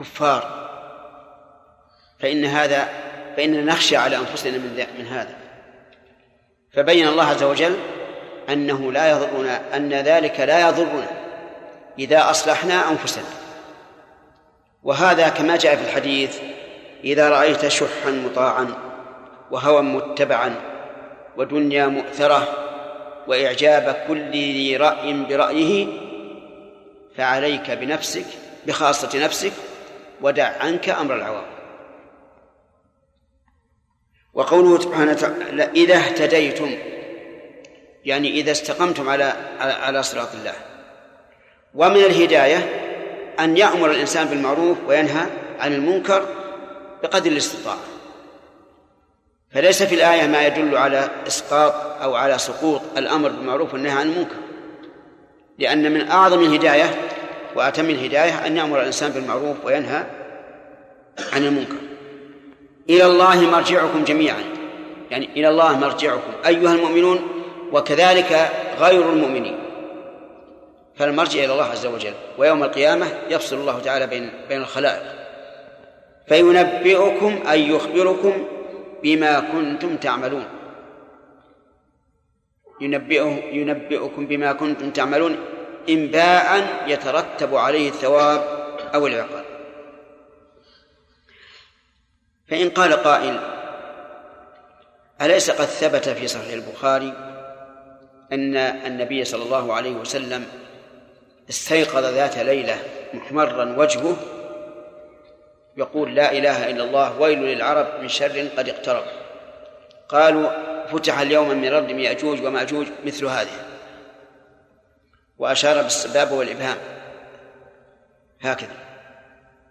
A: كفار فإن هذا فإننا نخشى على أنفسنا من من هذا. فبين الله عز وجل أنه لا يضرنا أن ذلك لا يضرنا إذا أصلحنا أنفسنا. وهذا كما جاء في الحديث إذا رأيت شحا مطاعا وهوى متبعا ودنيا مؤثرة وإعجاب كل ذي رأي برأيه فعليك بنفسك بخاصة نفسك ودع عنك أمر العوام. وقوله سبحانه وتعالى إذا اهتديتم يعني إذا استقمتم على على صراط الله. ومن الهداية أن يأمر الإنسان بالمعروف وينهى عن المنكر بقدر الاستطاعة. فليس في الآية ما يدل على إسقاط أو على سقوط الأمر بالمعروف والنهي عن المنكر. لأن من أعظم الهداية وأتم الهداية أن يأمر الإنسان بالمعروف وينهى عن المنكر. إلى الله مرجعكم جميعا. يعني إلى الله مرجعكم. أيها المؤمنون وكذلك غير المؤمنين. فالمرجع إلى الله عز وجل ويوم القيامة يفصل الله تعالى بين بين الخلائق. فينبئكم أي يخبركم بما كنتم تعملون. ينبئه ينبئكم بما كنتم تعملون إنباء يترتب عليه الثواب أو العقاب. فإن قال قائل أليس قد ثبت في صحيح البخاري أن النبي صلى الله عليه وسلم استيقظ ذات ليلة محمرا وجهه؟ يقول لا إله إلا الله ويل للعرب من شر قد اقترب. قالوا فتح اليوم من رد يأجوج ومأجوج مثل هذه. وأشار بالسباب والإبهام. هكذا.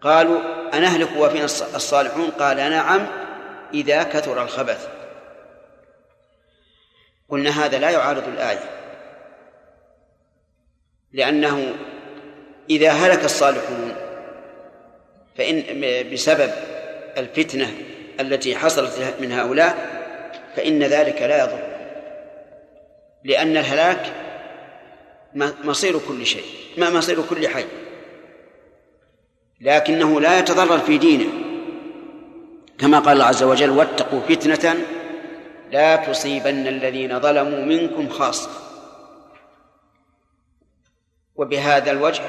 A: قالوا أنهلك وفينا الصالحون؟ قال نعم إذا كثر الخبث. قلنا هذا لا يعارض الآية. لأنه إذا هلك الصالحون فإن بسبب الفتنة التي حصلت من هؤلاء فإن ذلك لا يضر. لأن الهلاك مصير كل شيء ما مصير كل حي. لكنه لا يتضرر في دينه. كما قال الله عز وجل واتقوا فتنة لا تصيبن الذين ظلموا منكم خاصة. وبهذا الوجه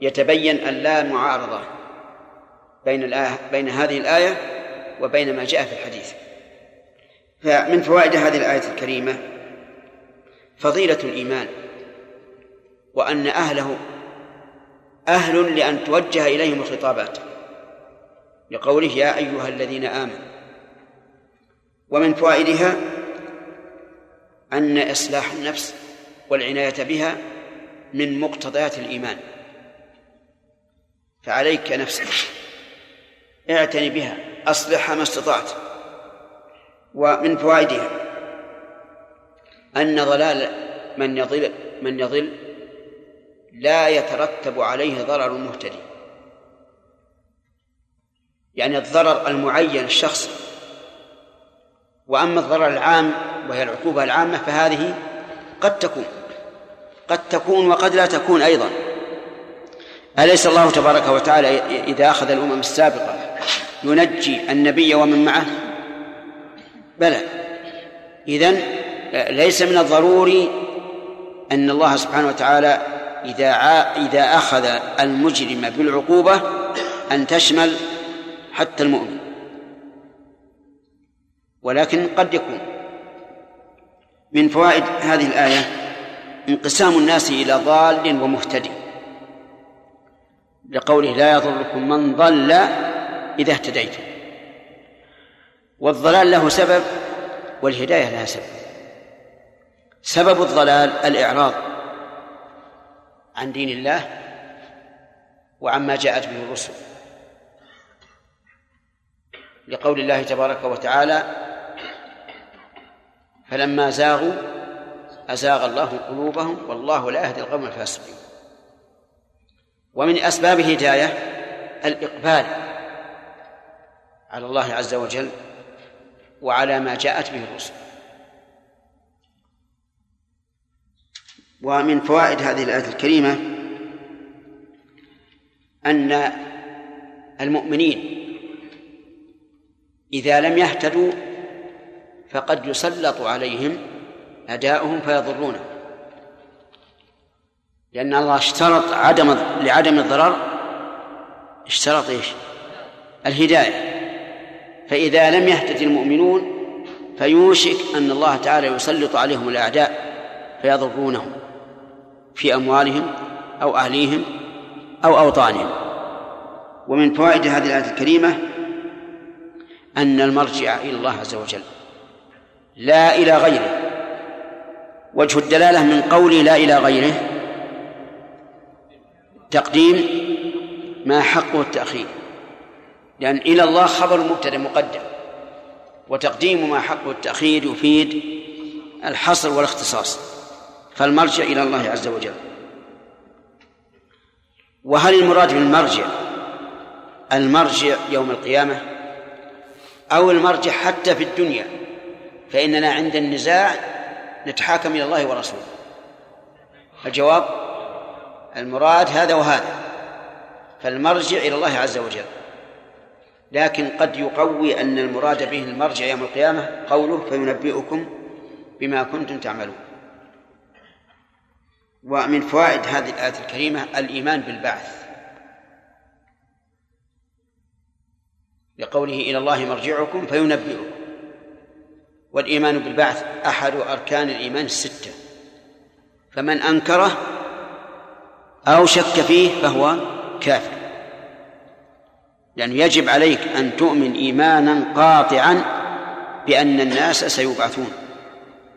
A: يتبين أن لا معارضة بين الآية بين هذه الآية وبين ما جاء في الحديث. فمن فوائد هذه الآية الكريمة فضيلة الإيمان وأن أهله أهل لأن توجه إليهم الخطابات. لقوله يا أيها الذين آمنوا ومن فوائدها أن إصلاح النفس والعناية بها من مقتضيات الإيمان. فعليك نفسك اعتني بها أصلحها ما استطعت. ومن فوائدها أن ضلال من يضل من يضل لا يترتب عليه ضرر المهتدي يعني الضرر المعين الشخصي. وأما الضرر العام وهي العقوبة العامة فهذه قد تكون. قد تكون وقد لا تكون أيضا. أليس الله تبارك وتعالى إذا أخذ الأمم السابقة ينجي النبي ومن معه؟ بلى. إذن ليس من الضروري أن الله سبحانه وتعالى إذا إذا أخذ المجرم بالعقوبة أن تشمل حتى المؤمن. ولكن قد يكون. من فوائد هذه الآية انقسام الناس إلى ضال ومهتدي. لقوله لا يضركم من ضل إذا اهتديتم. والضلال له سبب والهداية لها سبب. سبب الضلال الإعراض. عن دين الله وعما جاءت به الرسل. لقول الله تبارك وتعالى فلما زاغوا أزاغ الله قلوبهم والله لا يهدي القوم الفاسقين. ومن أسباب الهداية الإقبال على الله عز وجل وعلى ما جاءت به الرسل. ومن فوائد هذه الآية الكريمة أن المؤمنين إذا لم يهتدوا فقد يسلط عليهم أداؤهم فيضرونه. لأن الله اشترط عدم لعدم الضرر اشترط إيش؟ الهداية. فإذا لم يهتد المؤمنون فيوشك أن الله تعالى يسلط عليهم الأعداء فيضرونهم. في أموالهم أو أهليهم أو أوطانهم. ومن فوائد هذه الآية الكريمة أن المرجع إلى الله عز وجل لا إلى غيره. وجه الدلالة من قولي لا إلى غيره تقديم ما حقه التأخير. لأن إلى الله خبر مبتدأ مقدم وتقديم ما حقه التأخير يفيد الحصر والاختصاص. فالمرجع إلى الله عز وجل. وهل المراد بالمرجع المرجع يوم القيامة؟ أو المرجع حتى في الدنيا فإننا عند النزاع نتحاكم إلى الله ورسوله. الجواب؟ المراد هذا وهذا فالمرجع إلى الله عز وجل. لكن قد يقوي أن المراد به المرجع يوم القيامة قوله فينبئكم بما كنتم تعملون. ومن فوائد هذه الآية الكريمة الإيمان بالبعث. لقوله إلى الله مرجعكم فينبئكم. والإيمان بالبعث أحد أركان الإيمان الستة. فمن أنكره أو شك فيه فهو كافر. لأنه يجب عليك أن تؤمن إيمانا قاطعا بأن الناس سيبعثون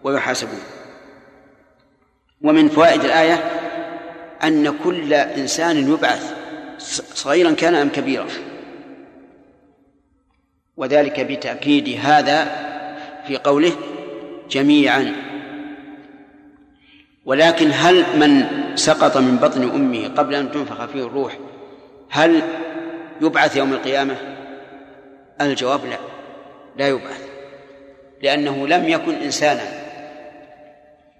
A: ويحاسبون. ومن فوائد الآية أن كل إنسان يبعث صغيرا كان أم كبيرا؟ وذلك بتأكيد هذا في قوله جميعا. ولكن هل من سقط من بطن أمه قبل أن تنفخ فيه الروح هل يبعث يوم القيامة؟ الجواب لا لا يبعث لأنه لم يكن إنسانا.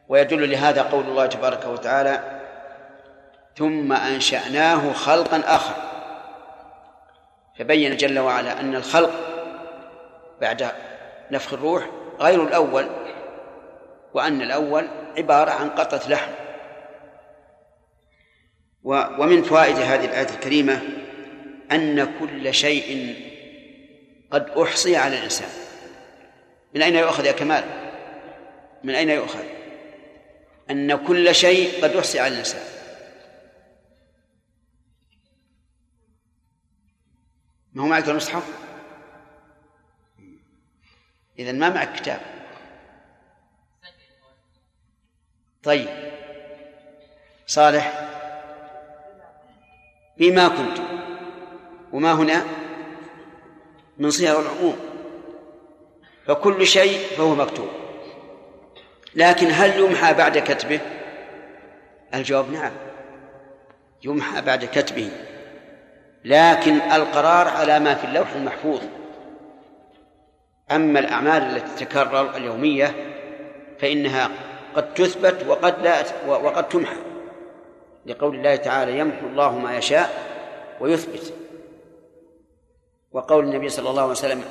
A: ويدل لهذا قول الله تبارك وتعالى ثم أنشأناه خلقا آخر. فبين جل وعلا أن الخلق بعد نفخ الروح غير الأول وأن الأول عبارة عن قطعة لحم. ومن فوائد هذه الآية الكريمة أن كل شيء قد أحصي على الإنسان. من أين يؤخذ يا كمال؟ من أين يؤخذ؟ أن كل شيء قد أحصي على الإنسان ما هو معك المصحف إذا ما معك كتاب. طيب. صالح. بما كنت. وما هنا؟ من صيغ العموم. فكل شيء فهو مكتوب. لكن هل يمحى بعد كتبه؟ الجواب نعم. يمحى بعد كتبه. لكن القرار على ما في اللوح المحفوظ. أما الأعمال التي تتكرر اليومية فإنها قد تثبت وقد لا وقد تمحى. لقول الله تعالى يمحو الله ما يشاء ويثبت. وقول النبي صلى الله عليه وسلم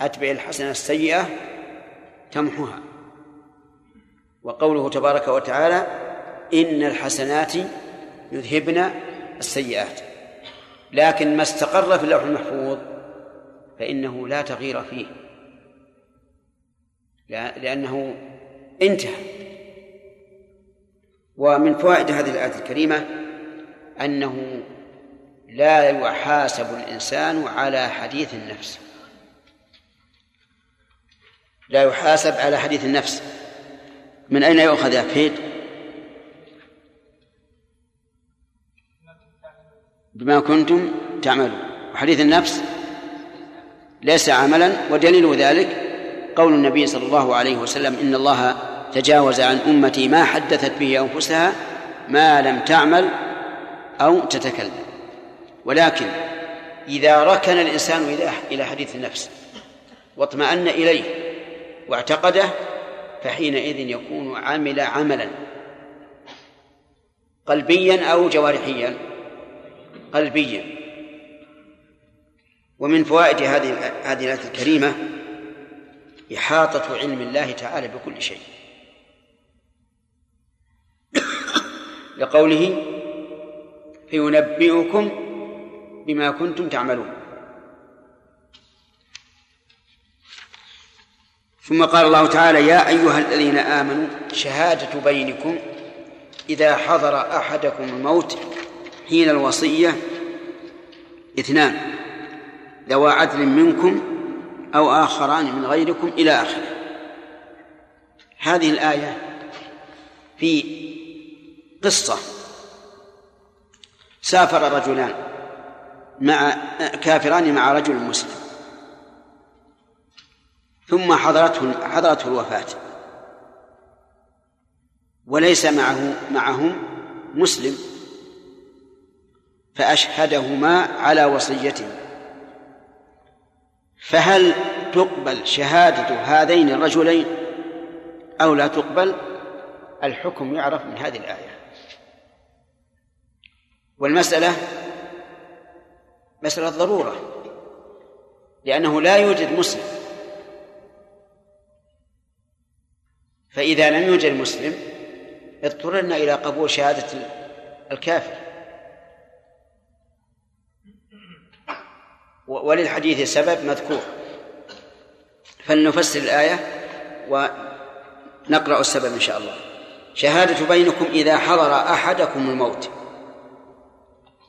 A: أتبع الحسنة السيئة تمحها وقوله تبارك وتعالى إن الحسنات يذهبن السيئات. لكن ما استقر في اللوح المحفوظ فإنه لا تغيير فيه. لأنه انتهى. ومن فوائد هذه الآية الكريمة أنه لا يحاسب الإنسان على حديث النفس. لا يحاسب على حديث النفس. من أين يؤخذ يا فهيد بما كنتم تعملون. وحديث النفس ليس عملا ودليل ذلك قول النبي صلى الله عليه وسلم إن الله تجاوز عن أمتي ما حدثت به أنفسها ما لم تعمل أو تتكلم. ولكن إذا ركن الإنسان إلى حديث النفس واطمأن إليه واعتقده فحينئذ يكون عمل عملا. قلبيا أو جوارحيا. قلبيا. ومن فوائد هذه هذه الآية الكريمة إحاطة علم الله تعالى بكل شيء. لقوله فينبئكم بما كنتم تعملون ثم قال الله تعالى يا أيها الذين آمنوا شهادة بينكم إذا حضر أحدكم الموت حين الوصية اثنان ذوى عدل منكم أو آخران من غيركم إلى آخره. هذه الآية في قصة سافر رجلان مع كافران مع رجل مسلم. ثم حضرته حضرته الوفاة. وليس معه معهم مسلم. فأشهدهما على وصيته فهل تقبل شهادة هذين الرجلين أو لا تقبل؟ الحكم يعرف من هذه الآية. والمسألة مسألة ضرورة لأنه لا يوجد مسلم فإذا لم يوجد مسلم اضطررنا إلى قبول شهادة الكافر. وللحديث سبب مذكور. فلنفسر الآية ونقرأ السبب إن شاء الله. شهادة بينكم إذا حضر أحدكم الموت.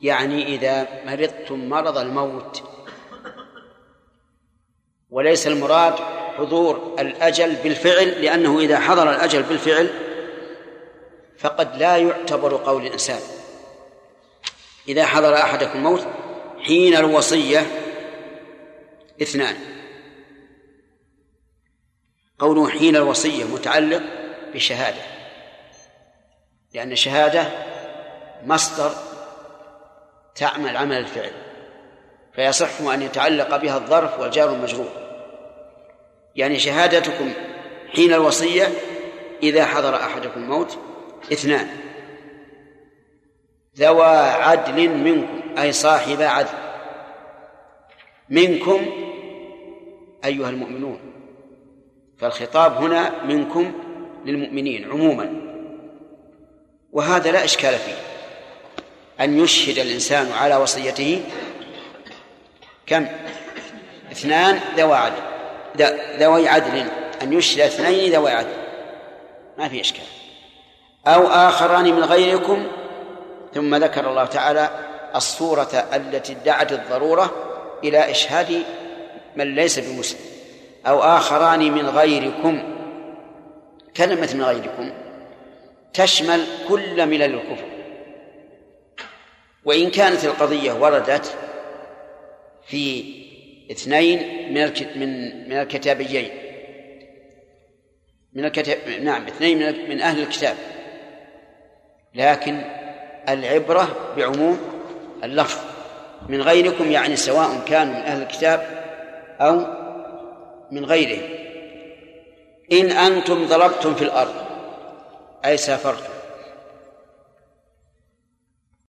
A: يعني إذا مرضتم مرض الموت. وليس المراد حضور الأجل بالفعل لأنه إذا حضر الأجل بالفعل فقد لا يعتبر قول الإنسان. إذا حضر أحدكم الموت حين الوصية اثنان. قوله حين الوصية متعلق بشهادة لأن الشهادة مصدر تعمل عمل الفعل فيصح أن يتعلق بها الظرف والجار المجرور. يعني شهادتكم حين الوصية إذا حضر أحدكم الموت اثنان. ذوى عدل منكم أي صاحب عدل. منكم أيها المؤمنون. فالخطاب هنا منكم للمؤمنين عموما. وهذا لا إشكال فيه. أن يشهد الإنسان على وصيته كم؟ اثنان ذوى عدل. ذوي عدل أن يشهد اثنين ذوي عدل. ما في إشكال. أو آخران من غيركم ثم ذكر الله تعالى الصورة التي ادعت الضرورة إلى إشهاد من ليس بمسلم. أو آخران من غيركم كلمة من غيركم تشمل كل ملل الكفر. وإن كانت القضية وردت في اثنين من من من الكتابيين. من الكتاب نعم اثنين من من أهل الكتاب. لكن العبرة بعموم اللفظ من غيركم يعني سواء كانوا من أهل الكتاب أو من غيرهم. إن أنتم ضربتم في الأرض أي سافرتم.